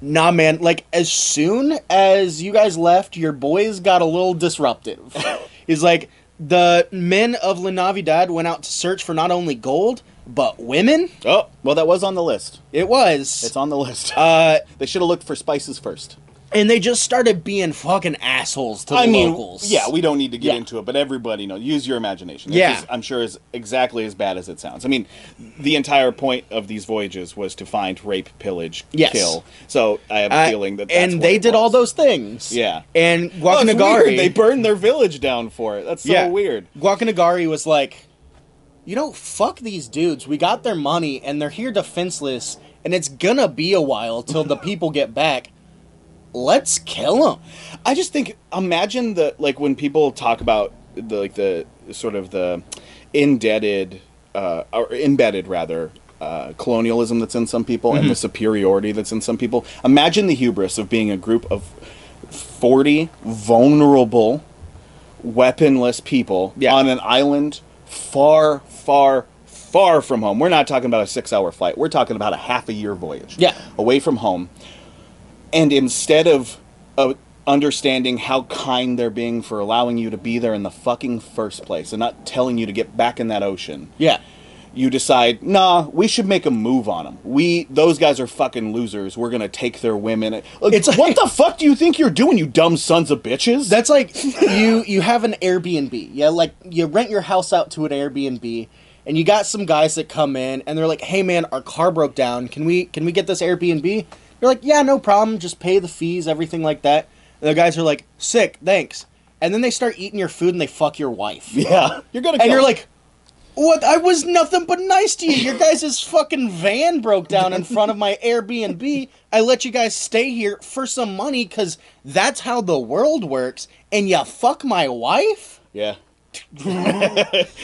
nah, man, like, as soon as you guys left, your boys got a little disruptive. He's like, the men of La Navidad went out to search for not only gold, but women. Oh, well, that was on the list. It was. It's on the list. uh, they should have looked for spices first. And they just started being fucking assholes to the I mean, locals. yeah, we don't need to get Yeah. into it, but everybody knows. Use your imagination. Yeah. just- I'm sure is exactly as bad as it sounds. I mean, the entire point of these voyages was to find, rape, pillage, Yes. kill. So I have a Uh, feeling that. That's and they did all those things. Yeah. And Oh, Guacanagari, weird. They burned their village down for it. That's so weird. Guacanagari was like, you know, fuck these dudes. We got their money and they're here defenseless, and it's gonna be a while till the people get back. Let's kill them. I just think imagine the like when people talk about the like the sort of the indebted uh, or embedded rather uh, colonialism that's in some people and the superiority that's in some people. Imagine the hubris of being a group of forty vulnerable, weaponless people Yeah. on an island far, far, far from home. We're not talking about a six-hour flight. We're talking about a half a year voyage. Yeah. away from home and instead of uh, understanding how kind they're being for allowing you to be there in the fucking first place and not telling you to get back in that ocean, Yeah. you decide, nah, we should make a move on them. We, those guys are fucking losers. We're gonna take their women. Like, It's what like- the fuck do you think you're doing, you dumb sons of bitches? That's like you you have an Airbnb. Yeah, like you rent your house out to an Airbnb and you got some guys that come in and they're like, "Hey man, our car broke down. Can we can we get this Airbnb?" You're like, "Yeah, no problem. Just pay the fees, everything like that." And the guys are like, "Sick, thanks." And then they start eating your food and they fuck your wife. yeah, you're gonna. And you're like, "What? I was nothing but nice to you. Your guys' fucking van broke down in front of my Airbnb. I let you guys stay here for some money because that's how the world works. And you fuck my wife? Yeah.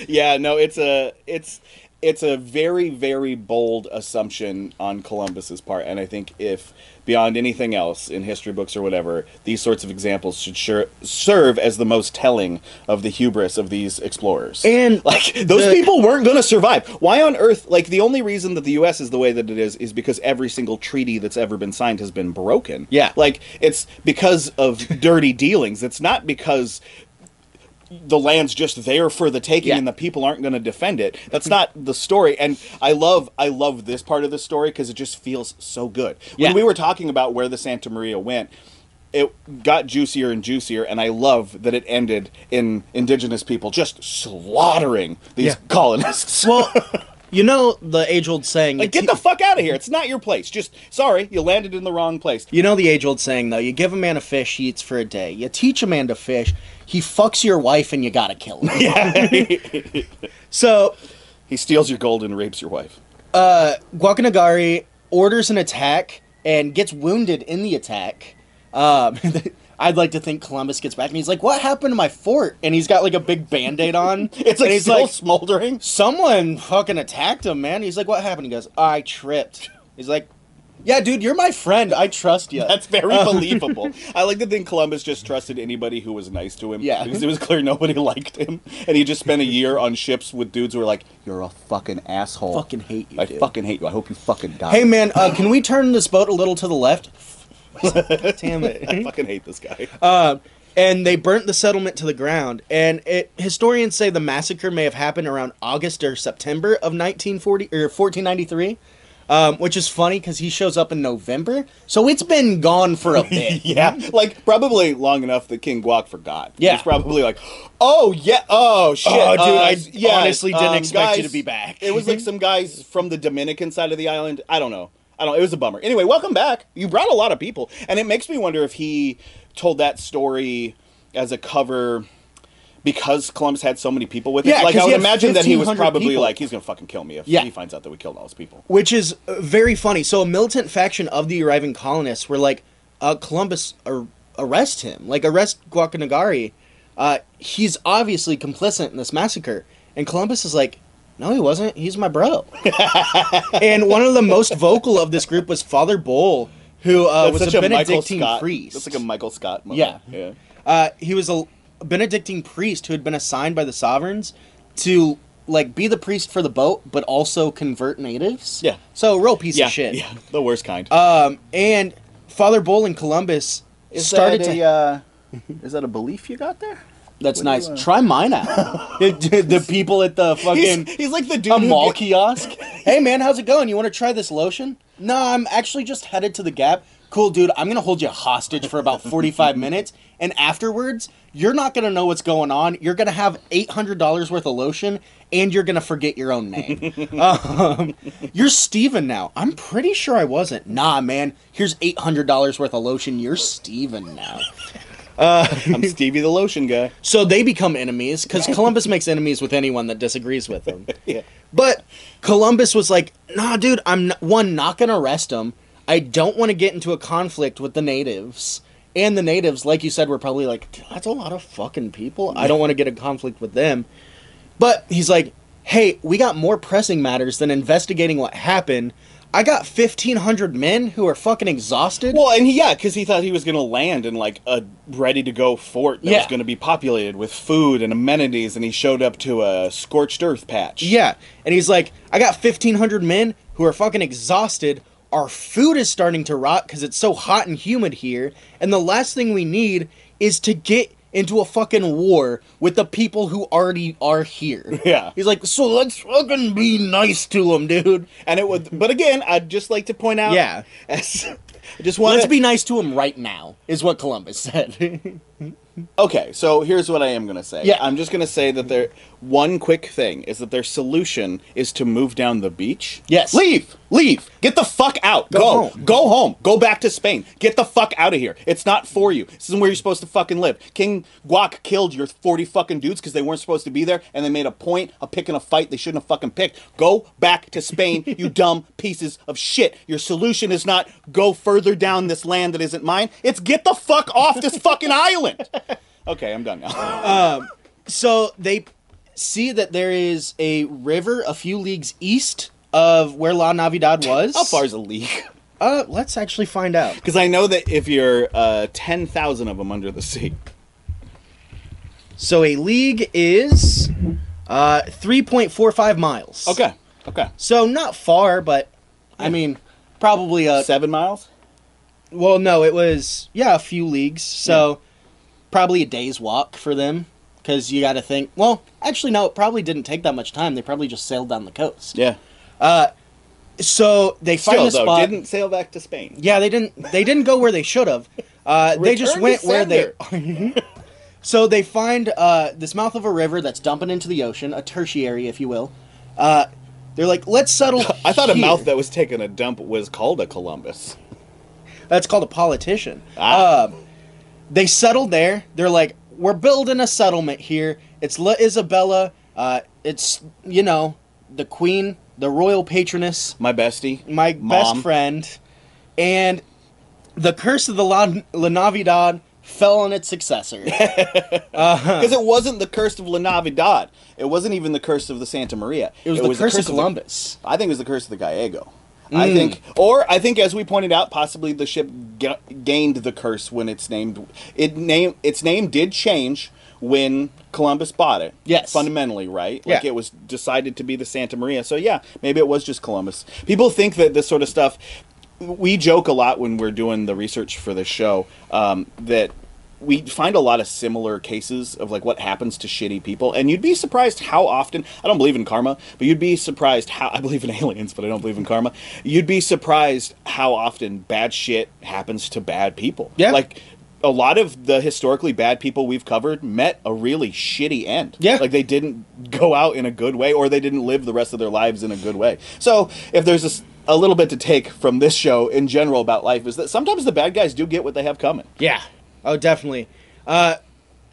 yeah, no, it's a it's it's a very very bold assumption on Columbus's part and I think if beyond anything else in history books or whatever, these sorts of examples should sure, serve as the most telling of the hubris of these explorers. And like those the- people weren't going to survive. Why on earth like the only reason that the US is the way that it is is because every single treaty that's ever been signed has been broken. Yeah. Like it's because of dirty dealings. It's not because the land's just there for the taking Yeah. and the people aren't going to defend it. That's not the story. And I love I love this part of the story because it just feels so good. When Yeah. we were talking about where the Santa Maria went, it got juicier and juicier and I love that it ended in indigenous people just slaughtering these Yeah. colonists. Well, you know the age old saying. like get the fuck out of here. It's not your place. Just sorry, you landed in the wrong place. You know the age old saying though, you give a man a fish, he eats for a day. You teach a man to fish, he fucks your wife and you gotta kill him. Yeah. So he steals your gold and rapes your wife. Guacanagari orders an attack and gets wounded in the attack. Um, I'd like to think Columbus gets back and he's like, "What happened to my fort?" And he's got like a big band-aid on. It's like he's still like, smoldering. "Someone fucking attacked him, man." He's like, "What happened?" He goes, "I tripped." He's like, Yeah, dude, you're my friend. I trust you. That's very believable. I like to think Columbus just trusted anybody who was nice to him. Yeah. Because it was clear nobody liked him. And he just spent a year on ships with dudes who were like, You're a fucking asshole. fucking hate you, I dude. fucking hate you. I hope you fucking die. Hey, man, uh, can we turn this boat a little to the left? Damn it. I fucking hate this guy. Uh, and they burnt the settlement to the ground. And it, historians say the massacre may have happened around August or September of 1940 or 1493. Um, which is funny because he shows up in November, so it's been gone for a bit. yeah. Like, probably long enough that King Guac forgot. Yeah. He's probably like, Oh, yeah. Oh, shit. Oh, dude, Uh, I yes, honestly didn't um, expect you to be back. It was like some guys from the Dominican side of the island. I don't know. I don't. It was a bummer. Anyway, welcome back. You brought a lot of people, and it makes me wonder if he told that story as a cover because Columbus had so many people with him. Yeah, like I would imagine that he was probably people. like, he's gonna fucking kill me if Yeah. he finds out that we killed all those people. which is uh, very funny. So a militant faction of the arriving colonists were like, uh, Columbus, ar- arrest him, like arrest Guacanagari. Uh, he's obviously complicit in this massacre. And Columbus is like, no, he wasn't. He's my bro. and one of the most vocal of this group was Father Bull, who uh, was a a Michael Benedictine Scott. priest. That's like a Michael Scott. Moment. Yeah. Yeah. Uh, he was a Benedictine priest who had been assigned by the sovereigns to like be the priest for the boat, but also convert natives. Yeah. So real piece Yeah. of shit. Yeah. The worst kind. Um, and Father Bull in Columbus started to. uh, is that a belief you got there? that's what do you, nice. uh, Try mine out. the people at the fucking He's, he's like the dude a who mall get- kiosk. Hey man, how's it going? You want to try this lotion? No, I'm actually just headed to the Gap. Cool, dude. I'm gonna hold you hostage for about 45 minutes, and afterwards, you're not gonna know what's going on. You're gonna have $800 worth of lotion, and you're gonna forget your own name. um, you're Steven now. I'm pretty sure I wasn't. Nah, man. Here's $800 worth of lotion. You're Steven now. I'm Stevie the lotion guy. So they become enemies because Columbus makes enemies with anyone that disagrees with him. Yeah. But Columbus was like, "Nah, dude, I'm one not gonna arrest him. I don't want to get into a conflict with the natives." And the natives, like you said, were probably like, "That's a lot of fucking people. I don't want to get in conflict with them." But he's like, "Hey, we got more pressing matters than investigating what happened. I got 1500 men who are fucking exhausted." Well, and he, yeah, because he thought he was going to land in like a ready to go fort that Yeah. was going to be populated with food and amenities, and he showed up to a scorched earth patch. Yeah, and he's like, I got fifteen hundred men who are fucking exhausted. Our food is starting to rot because it's so hot and humid here, and the last thing we need is to get into a fucking war with the people who already are here. Yeah. he's like, so let's fucking be nice to them, dude. and it would. But again, I'd just like to point out. Yeah. as, I just want Let's be nice to them right now, is what Columbus said. Okay, so here's what I am going to say. Yeah. I'm just going to say that their one quick thing is that their solution is to move down the beach. Yes. Leave. Leave. Get the fuck out. Go Go. home. Go home. Go back to Spain. Get the fuck out of here. It's not for you. This isn't where you're supposed to fucking live. King Guac killed your 40 fucking dudes because they weren't supposed to be there and they made a point of picking a fight they shouldn't have fucking picked. Go back to Spain, you dumb pieces of shit. Your solution is not go further down this land that isn't mine. It's get the fuck off this fucking island. Okay, I'm done now. Um, so they see that there is a river a few leagues east of where La Navidad was. How far is a league? Uh, let's actually find out. Because I know that if you're uh, 10,000 of them under the sea. So a league is uh, 3.45 miles. Okay, okay. So not far, but I mean, probably a. Seven miles? Well, no, it was yeah a few leagues. So probably a day's walk for them. Because you got to think. Well, actually, no. It probably didn't take that much time. They probably just sailed down the coast. Yeah. So they find a though, spot. didn't sail back to Spain. Yeah, they didn't. They didn't go where they should have. Uh, they just went where they. so they find uh, this mouth of a river that's dumping into the ocean, a tertiary, if you will. Uh, they're like, let's settle. I thought a here." mouth that was taking a dump was called a Columbus. That's called a politician. Ah. Uh, they settled there. They're like, we're building a settlement here. It's La Isabella. Uh, it's you know the queen, the royal patroness, My bestie. my Mom. best friend, and the curse of the La, La Navidad fell on its successor. Because it wasn't the curse of La Navidad. It wasn't even the curse of the Santa Maria. It was the curse of Columbus. I think it was the curse of the Gallega. I Mm. think, or I think, as we pointed out, possibly the ship ga- gained the curse when it's named. It name its name did change when Columbus bought it. Yes. fundamentally, right? Like Yeah. it was decided to be the Santa Maria. So yeah, maybe it was just Columbus. People think that this sort of stuff. We joke a lot when we're doing the research for this show um, that we find a lot of similar cases of like what happens to shitty people and you'd be surprised how often i don't believe in karma but you'd be surprised how i believe in aliens but i don't believe in karma you'd be surprised how often bad shit happens to bad people Yeah. like a lot of the historically bad people we've covered met a really shitty end Yeah. like they didn't go out in a good way or they didn't live the rest of their lives in a good way so if there's a little bit to take from this show in general about life is that sometimes the bad guys do get what they have coming Yeah. Oh, definitely. Uh,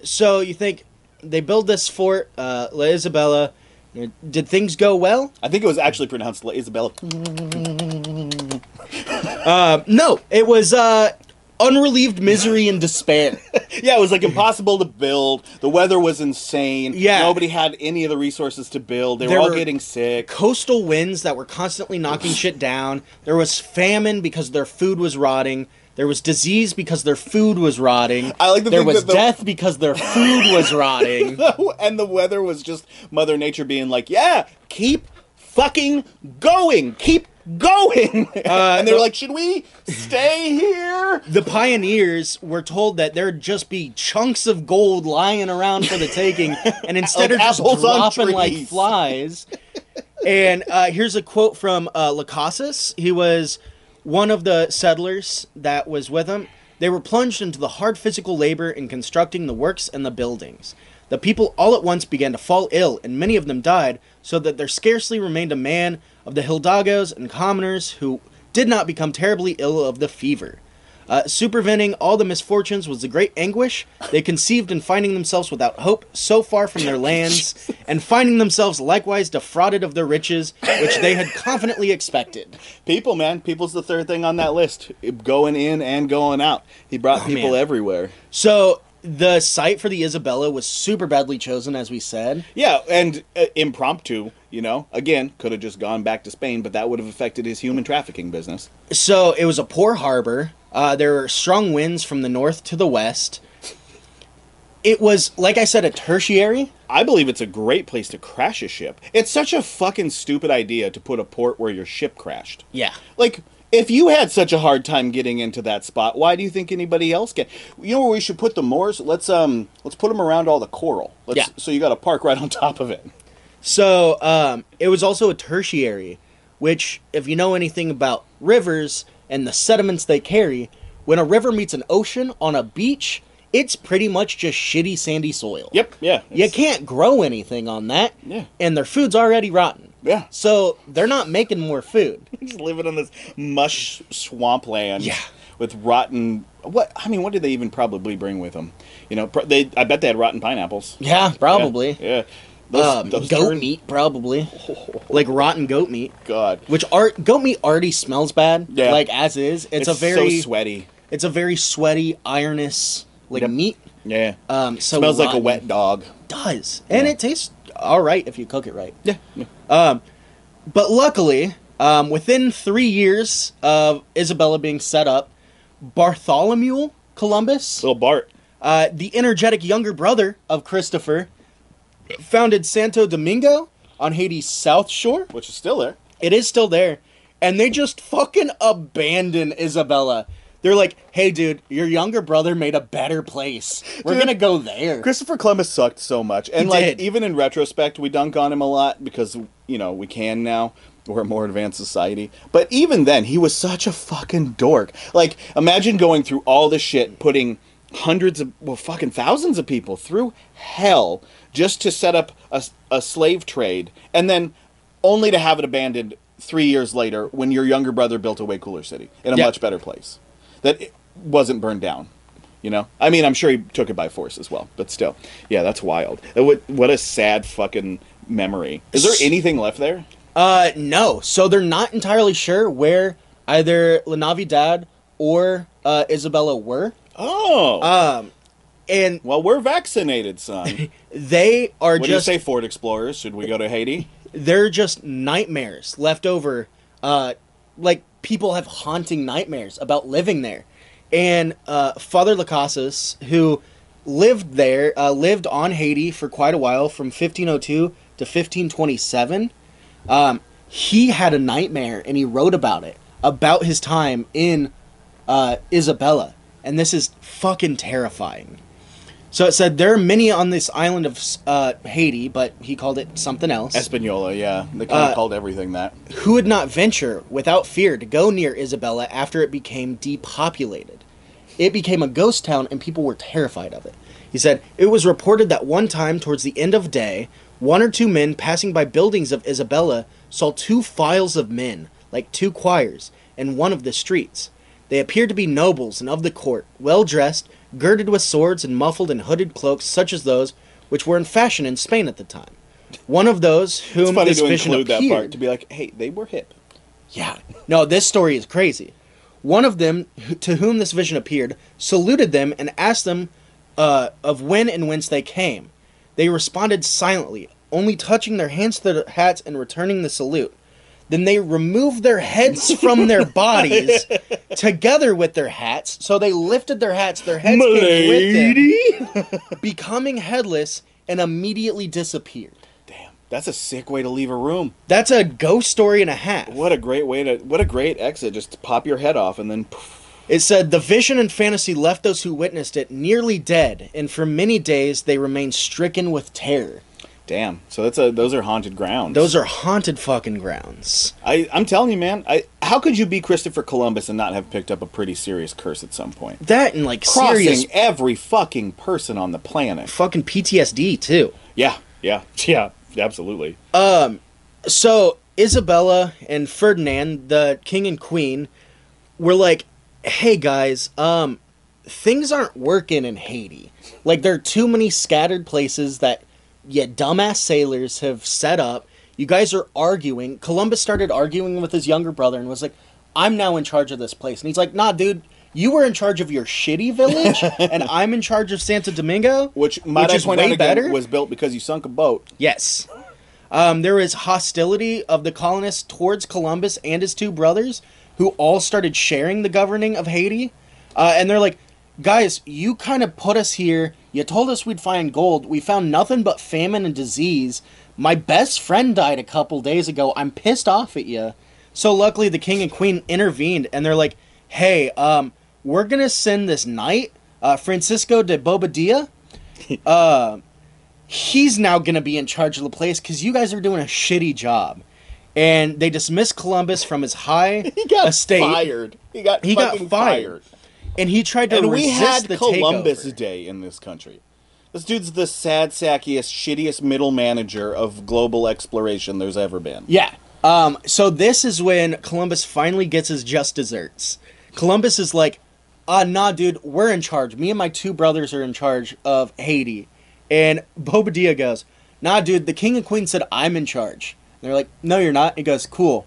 so you think they build this fort, uh, La Isabella? Did things go well? I think it was actually pronounced La Isabella. No, it was uh, unrelieved misery and despair. Yeah, it was like impossible to build. The weather was insane. Yeah. Nobody had any of the resources to build. They There were all were- getting sick. Coastal winds that were constantly knocking shit down. There was famine because their food was rotting. There was disease because their food was rotting. I like to there was the- death because their food was rotting. and the weather was just Mother Nature being like, yeah, keep fucking going. Keep going. and they're the- like, should we stay here? the pioneers were told that there'd just be chunks of gold lying around for the taking, and instead Like are just dropping like flies. and uh, here's a quote from uh, Las Casas. He was one of the settlers that was with him. They were plunged into the hard physical labor in constructing the works and the buildings. The people all at once began to fall ill, and many of them died, so that there scarcely remained a man of the hidalgos and commoners who did not become terribly ill of the fever. Uh, superventing all the misfortunes was the great anguish they conceived in finding themselves without hope so far from their lands, and finding themselves likewise defrauded of their riches, which they had confidently expected. People, man. People's the third thing on that list. Going in and going out. He brought people man. everywhere. So the site for the Isabella was super badly chosen, as we said. Yeah, and uh, impromptu, you know, again, could have just gone back to Spain, but that would have affected his human trafficking business. So it was a poor harbor. Uh, there were strong winds from the north to the west. It was, like I said, a tertiary. I believe it's a great place to crash a ship. It's such a fucking stupid idea to put a port where your ship crashed. Yeah. Like, if you had such a hard time getting into that spot, why do you think anybody else can? You know where we should put the moors? Let's um, let's put them around all the coral. Let's, Yeah. So you got a park right on top of it. So um, it was also a tertiary, which, if you know anything about rivers and the sediments they carry, when a river meets an ocean on a beach, it's pretty much just shitty sandy soil. Yep. Yeah. You can't grow anything on that. Yeah. And their food's already rotten. Yeah. So they're not making more food. Just living on this mush swampland. Yeah. With rotten. What I mean, what did they even probably bring with them? You know, they. I bet they had rotten pineapples. Yeah, probably. Yeah. yeah. Those, Um, those goat turn- meat, probably. Like rotten goat meat. God. Which art goat meat already smells bad. Yeah. Like as is. It's, a very so sweaty. it's a very sweaty, ironous like Yep. meat. Yeah. Um so Smells like a rotten. wet dog. does. And Yeah. it tastes all right if you cook it right. Yeah. yeah. But luckily, um, within three years of Isabella being set up, Bartholomew Columbus, Little Bart. uh, the energetic younger brother of Christopher, founded Santo Domingo on Haiti's south shore. Which is still there. It is still there. And they just fucking abandon Isabella. They're like, hey, dude, your younger brother made a better place. We're Dude, to go there. Christopher Columbus sucked so much. And He like did. even in retrospect we dunk on him a lot because you know, we can now. We're a more advanced society. But even then, he was such a fucking dork. Like, imagine going through all this shit, putting hundreds of well fucking thousands of people through hell just to set up a, a slave trade and then only to have it abandoned three years later when your younger brother built a way cooler city in a Yeah. much better place that wasn't burned down you know i mean i'm sure he took it by force as well but still yeah that's wild Uh, what, what a sad fucking memory is there anything left there Uh, no. So they're not entirely sure where either La Navidad or uh, Isabella were. oh Um, and well we're vaccinated son they are just what do you say ford explorers should we go to haiti they're just nightmares left over uh, like people have haunting nightmares about living there. And uh, Father Las Casas, who lived there, uh, lived on Haiti for quite a while, from 1502 to 1527. Um, he had a nightmare, and he wrote about it, about his time in uh, Isabella, and this is fucking terrifying. So it said there are many on this island of uh, Haiti, but he called it something else. Espanola, yeah. They kind of Uh, called everything that. who would not venture without fear to go near Isabella after it became depopulated. It became a ghost town and people were terrified of it. He said, It was reported that one time towards the end of day, one or two men passing by buildings of Isabella saw two files of men, like two choirs, in one of the streets. They appeared to be nobles and of the court, well dressed, girded with swords and muffled in hooded cloaks such as those which were in fashion in Spain at the time. One of those It's whom funny this to vision include appeared, that part to be like, hey, they were hip. yeah. No, this story is crazy. One of them, to whom this vision appeared, saluted them and asked them uh, of when and whence they came. They responded silently, only touching their hands to their hats and returning the salute. Then they removed their heads from their bodies together with their hats. So they lifted their hats, their heads came with them, becoming headless, and immediately disappeared. Damn, that's a sick way to leave a room. That's a ghost story and a half. What a great way to, what a great exit. Just pop your head off and then, poof. It said the vision and fantasy left those who witnessed it nearly dead, and for many days they remained stricken with terror. Damn. So that's a, those are haunted grounds. Those are haunted fucking grounds. I, I'm telling you, man. I, how could you be Christopher Columbus and not have picked up a pretty serious curse at some point? That and like Crossing serious every fucking person on the planet. fucking PTSD too. Yeah, yeah, yeah, absolutely. Um. So Isabella and Ferdinand, the king and queen, were like, "Hey guys, um, things aren't working in Haiti. Like there are too many scattered places that, yeah, dumbass sailors have set up. You guys are arguing. Columbus started arguing with his younger brother and was like, "I'm now in charge of this place." And he's like, "Nah, dude." You were in charge of your shitty village, and I'm in charge of Santo Domingo, Which, might Which I is point way out better. was built because you sunk a boat. Yes. Um, there was hostility of the colonists towards Columbus and his two brothers, who all started sharing the governing of Haiti. Uh, and they're like, guys, you kind of put us here. You told us we'd find gold. We found nothing but famine and disease. My best friend died a couple days ago. I'm pissed off at you. So luckily, the king and queen intervened, and they're like, hey, um, we're going to send this knight, uh, Francisco de Bobadilla he's now going to be in charge of the place because you guys are doing a shitty job. And they dismissed Columbus from his high estate. He got estate, fired. He got He got fucking fired. And he tried to And we had the Columbus takeover. Day in this country. This dude's the sad sackiest, shittiest middle manager of global exploration there's ever been. Yeah. Um. So this is when Columbus finally gets his just desserts. Columbus is like, "Uh, nah, dude, we're in charge. Me and my two brothers are in charge of Haiti." And Bobadilla goes, "Nah, dude, the king and queen said I'm in charge." And they're like, "No, you're not." He goes, "Cool.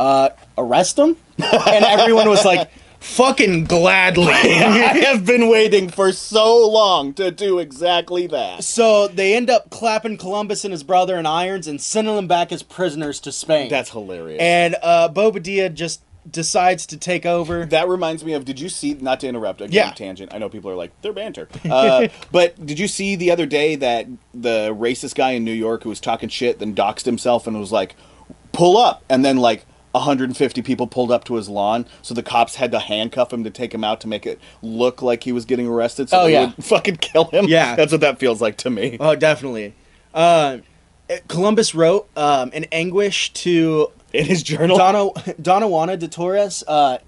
Uh, arrest him." and everyone was like, "Fucking gladly." I have been waiting for so long to do exactly that. so they end up clapping Columbus and his brother in irons and sending them back as prisoners to Spain. That's hilarious. and uh, Bobadilla just decides to take over. that reminds me of did you see not to interrupt again Yeah. tangent i know people are like they're banter uh, but did you see the other day that the racist guy in new york who was talking shit then doxed himself and was like pull up and then like 150 people pulled up to his lawn so the cops had to handcuff him to take him out to make it look like he was getting arrested so Oh, they yeah. would fucking kill him Yeah. that's what that feels like to me Oh, definitely. Uh, Columbus wrote um, in anguish to in his journal Donna Donna Juana de Torres. Uh,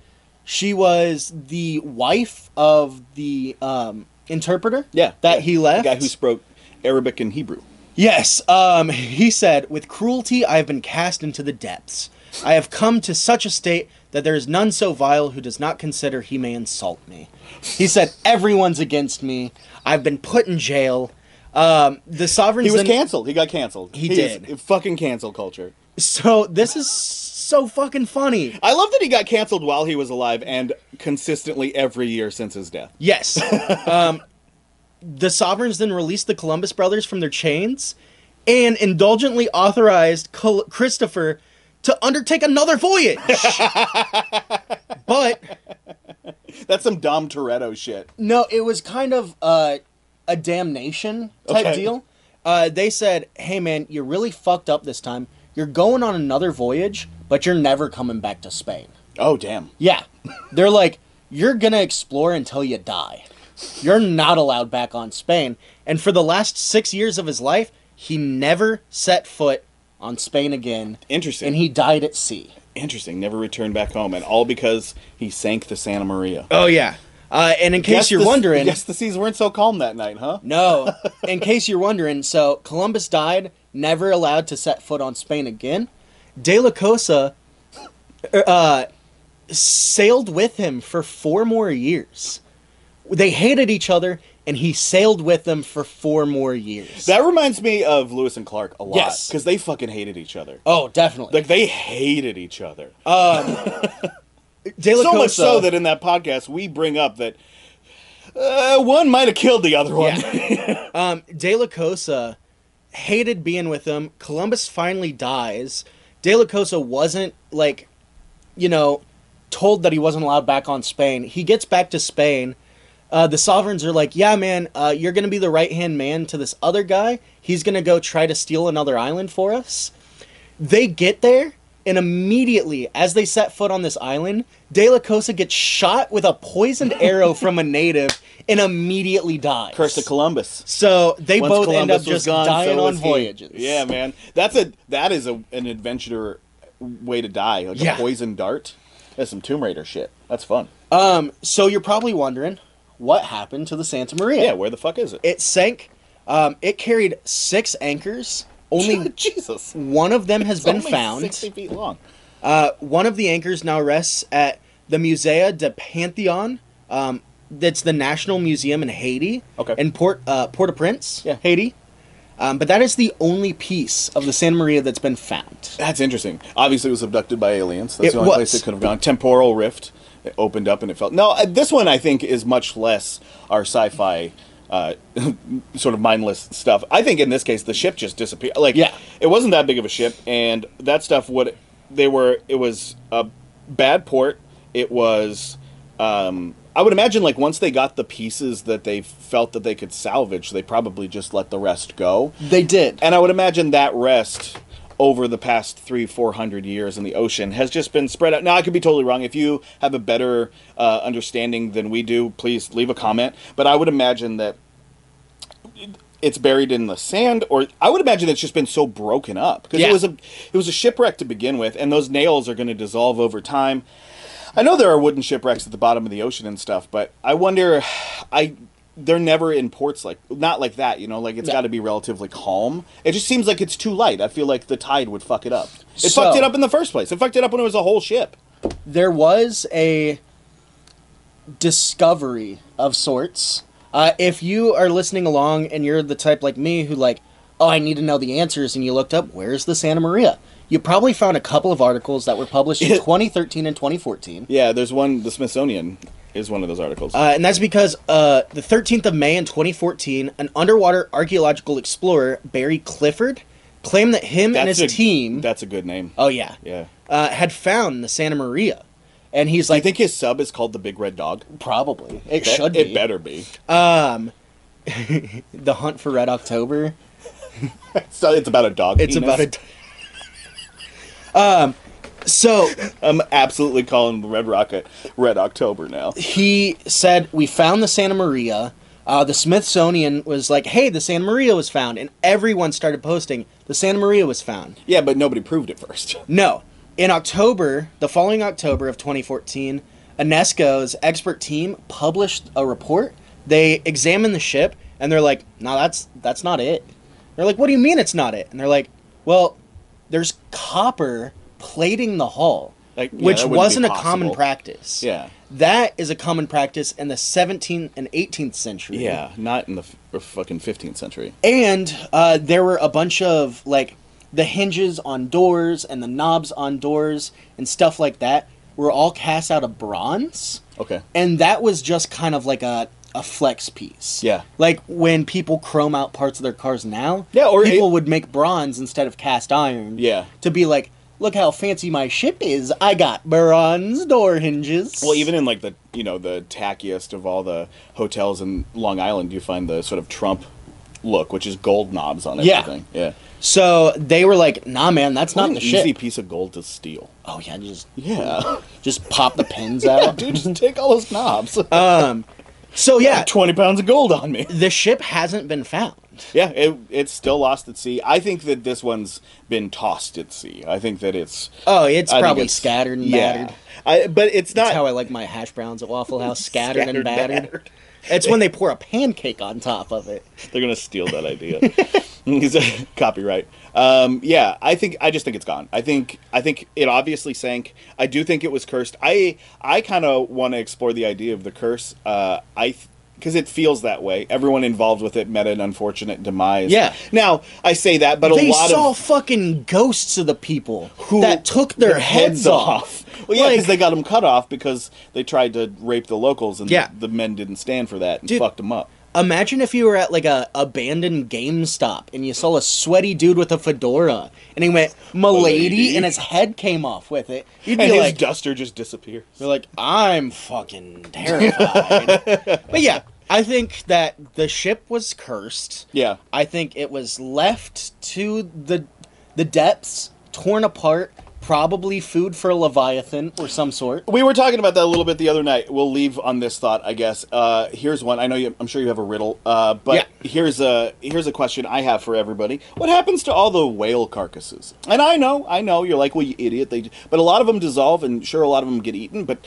she was the wife of the um, interpreter. yeah that yeah. he left. the guy who spoke arabic and hebrew Yes, um, he said, With cruelty I have been cast into the depths. I have come to such a state that there is none so vile who does not consider he may insult me. He said, Everyone's against me. I've been put in jail. Um, the sovereigns. he was canceled he got canceled He is did. fucking cancel culture So this is so fucking funny. I love that he got canceled while he was alive and consistently every year since his death. Yes. um, the sovereigns then released the Columbus brothers from their chains and indulgently authorized Col- Christopher to undertake another voyage. but That's some Dom Toretto shit. no, it was kind of uh, a damnation type Okay. deal. Uh, they said, "Hey man, you really fucked up this time. You're going on another voyage, but you're never coming back to Spain." Oh damn. Yeah. They're like, you're going to explore until you die. You're not allowed back on Spain. And for the last six years of his life, he never set foot on Spain again. Interesting. And he died at sea. Interesting. Never returned back home, and all because he sank the Santa Maria. Oh, yeah. Uh, and in case you're the- wondering, yes, the seas weren't so calm that night, huh? no, in case you're wondering, so Columbus died, never allowed to set foot on Spain again. De la Cosa uh, sailed with him for four more years. They hated each other, and he sailed with them for four more years. That reminds me of Lewis and Clark a lot Yes. because they fucking hated each other. oh, definitely. Like they hated each other. La so much so that in that podcast we bring up that uh, one might have killed the other one. Yeah. um, De La Cosa hated being with them. Columbus finally dies. De La Cosa wasn't like, you know, told that he wasn't allowed back on Spain. He gets back to Spain. Uh, the sovereigns are like, "Yeah, man, uh, you're gonna be the right hand man to this other guy. He's gonna go try to steal another island for us." They get there, and immediately, as they set foot on this island, De La Cosa gets shot with a poisoned arrow from a native and immediately dies. Curse of Columbus. So they Once both end up just gone, dying so on was he. voyages. Yeah, man. That's a that is a, an adventurer way to die. Like Yeah. a poison dart. That's some Tomb Raider shit. That's fun. Um. So you're probably wondering what happened to the Santa Maria. Yeah, where the fuck is it? It sank. Um. It carried six anchors. Only Jesus. one of them has It's been found. Sixty feet long. Uh, one of the anchors now rests at the Musea de Pantheon. Um, that's the National Museum in Haiti. Okay. In Port uh, Port-au-Prince, Yeah. Haiti. Um, but that is the only piece of the Santa Maria that's been found. That's interesting. Obviously, it was abducted by aliens. That's It the only was. place it could have gone. Temporal rift. It opened up and it felt. No, uh, this one I think is much less our sci-fi. Uh, sort of mindless stuff. I think in this case the ship just disappeared. Like, Yeah. it wasn't that big of a ship, and that stuff. What they were, it was a bad port. It was. Um, I would imagine like once they got the pieces that they felt that they could salvage, they probably just let the rest go. They did. And I would imagine that rest over the past three, four hundred years in the ocean has just been spread out. Now, I could be totally wrong. If you have a better uh, understanding than we do, please leave a comment. But I would imagine that it's buried in the sand, or I would imagine it's just been so broken up because Yeah. it was a it was a shipwreck to begin with, and those nails are going to dissolve over time. I know there are wooden shipwrecks at the bottom of the ocean and stuff, but I wonder, I they're never in ports like not like that, you know, like it's Yeah. got to be relatively calm. It just seems like it's too light. I feel like the tide would fuck it up. It So- fucked it up in the first place. It fucked it up when it was a whole ship. there was a discovery of sorts. Uh, if you are listening along and you're the type like me who like, oh, I need to know the answers, and you looked up where's the Santa Maria, you probably found a couple of articles that were published in 2013 and 2014. Yeah, there's one. The Smithsonian is one of those articles. Uh, and that's because uh, the 13th of May in 2014, an underwater archaeological explorer, Barry Clifford, claimed that him and his a, team, That's a good name. oh yeah, Yeah. uh, had found the Santa Maria. And he's Do you like, think his sub is called the Big Red Dog? probably. It Be- should be. It better be. Um, the hunt for Red October. So it's about a dog. It's penis. about a. um, so I'm absolutely calling the Red Rocket Red October now. he said we found the Santa Maria. Uh, the Smithsonian was like, "Hey, the Santa Maria was found," and everyone started posting, "The Santa Maria was found." Yeah, but nobody proved it first. No, in October, the following October of 2014, UNESCO's expert team published a report. They examined the ship and they're like, "No, that's that's not it." They're like, "What do you mean it's not it?" And they're like, "Well, there's copper plating the hull, Like, yeah, which that wouldn't be wasn't a common practice." Yeah. That is a common practice in the 17th and 18th century. Yeah, not in the f- fucking 15th century. And uh, there were a bunch of like the hinges on doors and the knobs on doors and stuff like that were all cast out of bronze. Okay. And that was just kind of like a, a flex piece. Yeah. Like when people chrome out parts of their cars now, Yeah, or people it- would make bronze instead of cast iron. Yeah. To be like, look how fancy my ship is. I got bronze door hinges. Well, even in like the you know the tackiest of all the hotels in Long Island, you find the sort of Trump look, which is gold knobs on Yeah. everything. Yeah, so they were like, "Nah, man, that's What not an the easy ship." piece of gold to steal. Oh yeah, just Yeah, just pop the pins out. dude, just take all those knobs. Um, so yeah, twenty pounds of gold on me. the ship hasn't been found. Yeah, it, it's still lost at sea. I think that this one's been tossed at sea. I think that it's Oh, it's I probably it's- scattered and yeah. battered. I, but it's not That's how I like my hash browns at Waffle House, scattered, and battered. battered. It's when they pour a pancake on top of it. They're gonna steal that idea. He's a copyright. Um, yeah, I think I just think it's gone. I think I think it obviously sank. I do think it was cursed. I I kind of want to explore the idea of the curse. Uh, I because it feels that way. Everyone involved with it met an unfortunate demise. Yeah. Now I say that, but a they lot saw of fucking ghosts of the people who that took their, heads, off. Well, yeah, because Like- they got them cut off because they tried to rape the locals, and Yeah. the men didn't stand for that and Dude. fucked them up. Imagine if you were at like a abandoned GameStop and you saw a sweaty dude with a fedora and he went "Milady" and his head came off with it. You'd And be his like, duster just disappears. You're like, I'm fucking terrified. but yeah, I think that the ship was cursed. Yeah. I think it was left to the the depths, torn apart, probably food for a leviathan or some sort. We were talking about that a little bit the other night. We'll leave on this thought, I guess. Uh, here's one. I know you. I'm sure you have a riddle. Uh, but Yeah. here's a here's a question I have for everybody. What happens to all the whale carcasses? And I know, I know, you're like, well, you idiot. They, but a lot of them dissolve, and sure, a lot of them get eaten. But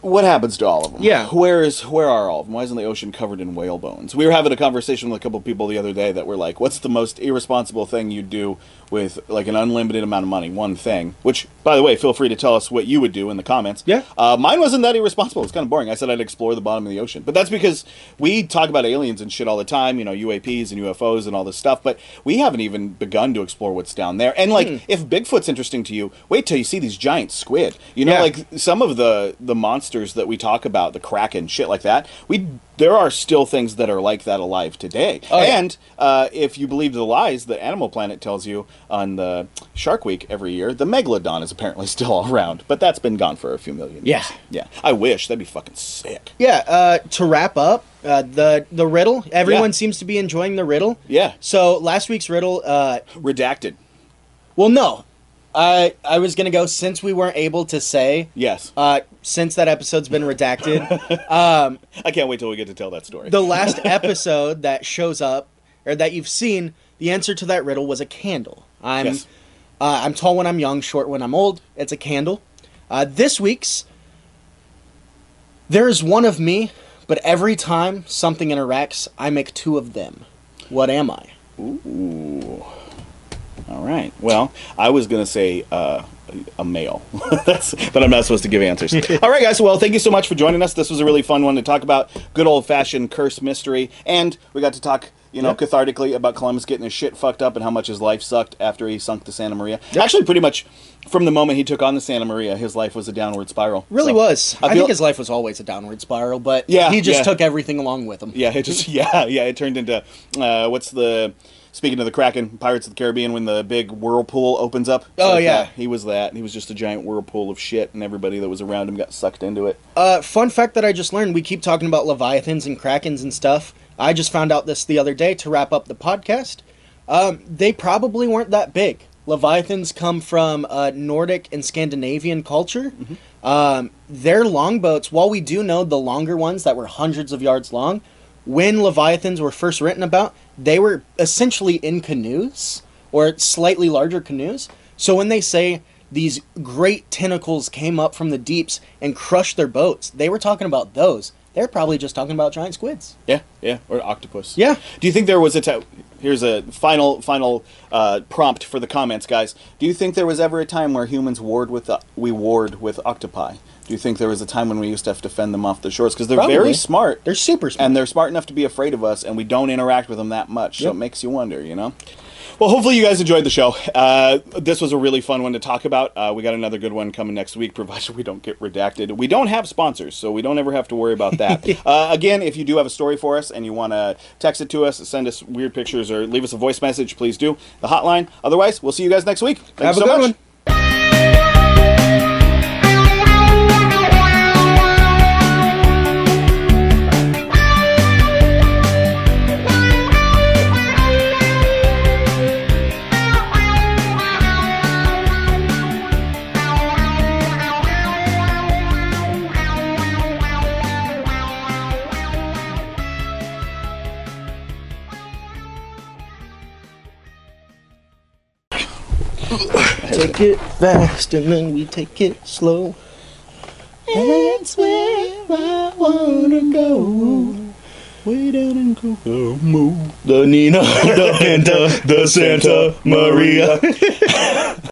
what happens to all of them? Yeah. Where is where are all of them? Why isn't the ocean covered in whale bones? We were having a conversation with a couple people the other day that were like, "What's the most irresponsible thing you'd do with like an unlimited amount of money?" One thing. Which, by the way, feel free to tell us what you would do in the comments. Yeah. Uh, mine wasn't that irresponsible. It's kind of boring. I said I'd explore the bottom of the ocean, but that's because we talk about aliens and shit all the time. You know, UAPs and UFOs and all this stuff, but we haven't even begun to explore what's down there. And like, Hmm. if Bigfoot's interesting to you, wait till you see these giant squid. You know, Yeah. like some of the the monsters that we talk about, the kraken, shit like that. We there are still things that are like that alive today. Oh, yeah. and uh, if you believe the lies that Animal Planet tells you on the Shark Week every year, the megalodon is apparently still around, but that's been gone for a few million years. Yeah. yeah. I wish that'd be fucking sick. Yeah, uh, to wrap up, uh, the the riddle. Everyone Yeah. seems to be enjoying the riddle. Yeah, So last week's riddle, uh, redacted. well, no, I I was gonna go since we weren't able to say. Yes, Uh, since that episode's been redacted, I can't wait till we get to tell that story. the last episode that shows up or that you've seen, the answer to that riddle was a candle. I'm Yes. uh, I'm tall when I'm young, short when I'm old. It's a candle. Uh, this week's there is one of me, but every time something interacts, I make two of them. What am I? Ooh. All right. Well, I was gonna say uh, a male, but I'm not supposed to give answers. All right, guys. Well, thank you so much for joining us. This was a really fun one to talk about. Good old fashioned curse mystery, and we got to talk. You know, Yep. cathartically about Columbus getting his shit fucked up and how much his life sucked after he sunk the Santa Maria. Actually, pretty much from the moment he took on the Santa Maria, his life was a downward spiral. Really So, was. I, feel- think his life was always a downward spiral, but Yeah, he just yeah. took everything along with him. Yeah, it just yeah yeah it turned into uh, what's the speaking of the Kraken Pirates of the Caribbean when the big whirlpool opens up. Oh, like yeah. that. he was that. He was just a giant whirlpool of shit, and everybody that was around him got sucked into it. Uh, fun fact that I just learned: we keep talking about leviathans and krakens and stuff. I just found out this the other day to wrap up the podcast. Um, they probably weren't that big. Leviathans come from uh, Nordic and Scandinavian culture. Um, their longboats, while we do know the longer ones that were hundreds of yards long, when leviathans were first written about, they were essentially in canoes or slightly larger canoes. So when they say these great tentacles came up from the deeps and crushed their boats, they were talking about those. They're probably just talking about giant squids. Yeah, yeah, or octopus. Yeah. Do you think there was a time? Here's a final final uh, prompt for the comments, guys. Do you think there was ever a time where humans warred with uh, we warred with octopi? Do you think there was a time when we used to have to fend them off the shores because they're Probably. very smart? They're super smart. and they're smart enough to be afraid of us, and we don't interact with them that much. So it makes you wonder, you know. Well, hopefully you guys enjoyed the show. Uh, this was a really fun one to talk about. Uh, we got another good one coming next week, provided we don't get redacted. We don't have sponsors, so we don't ever have to worry about that. uh, again, if you do have a story for us and you want to text it to us, send us weird pictures, or leave us a voice message, please do. The hotline. Otherwise, we'll see you guys next week. Thank Have you a so good much. one. Take it fast and then we take it slow. That's where I wanna go. Way down in Kokomo. The Nina, the Pinta, the Santa Maria.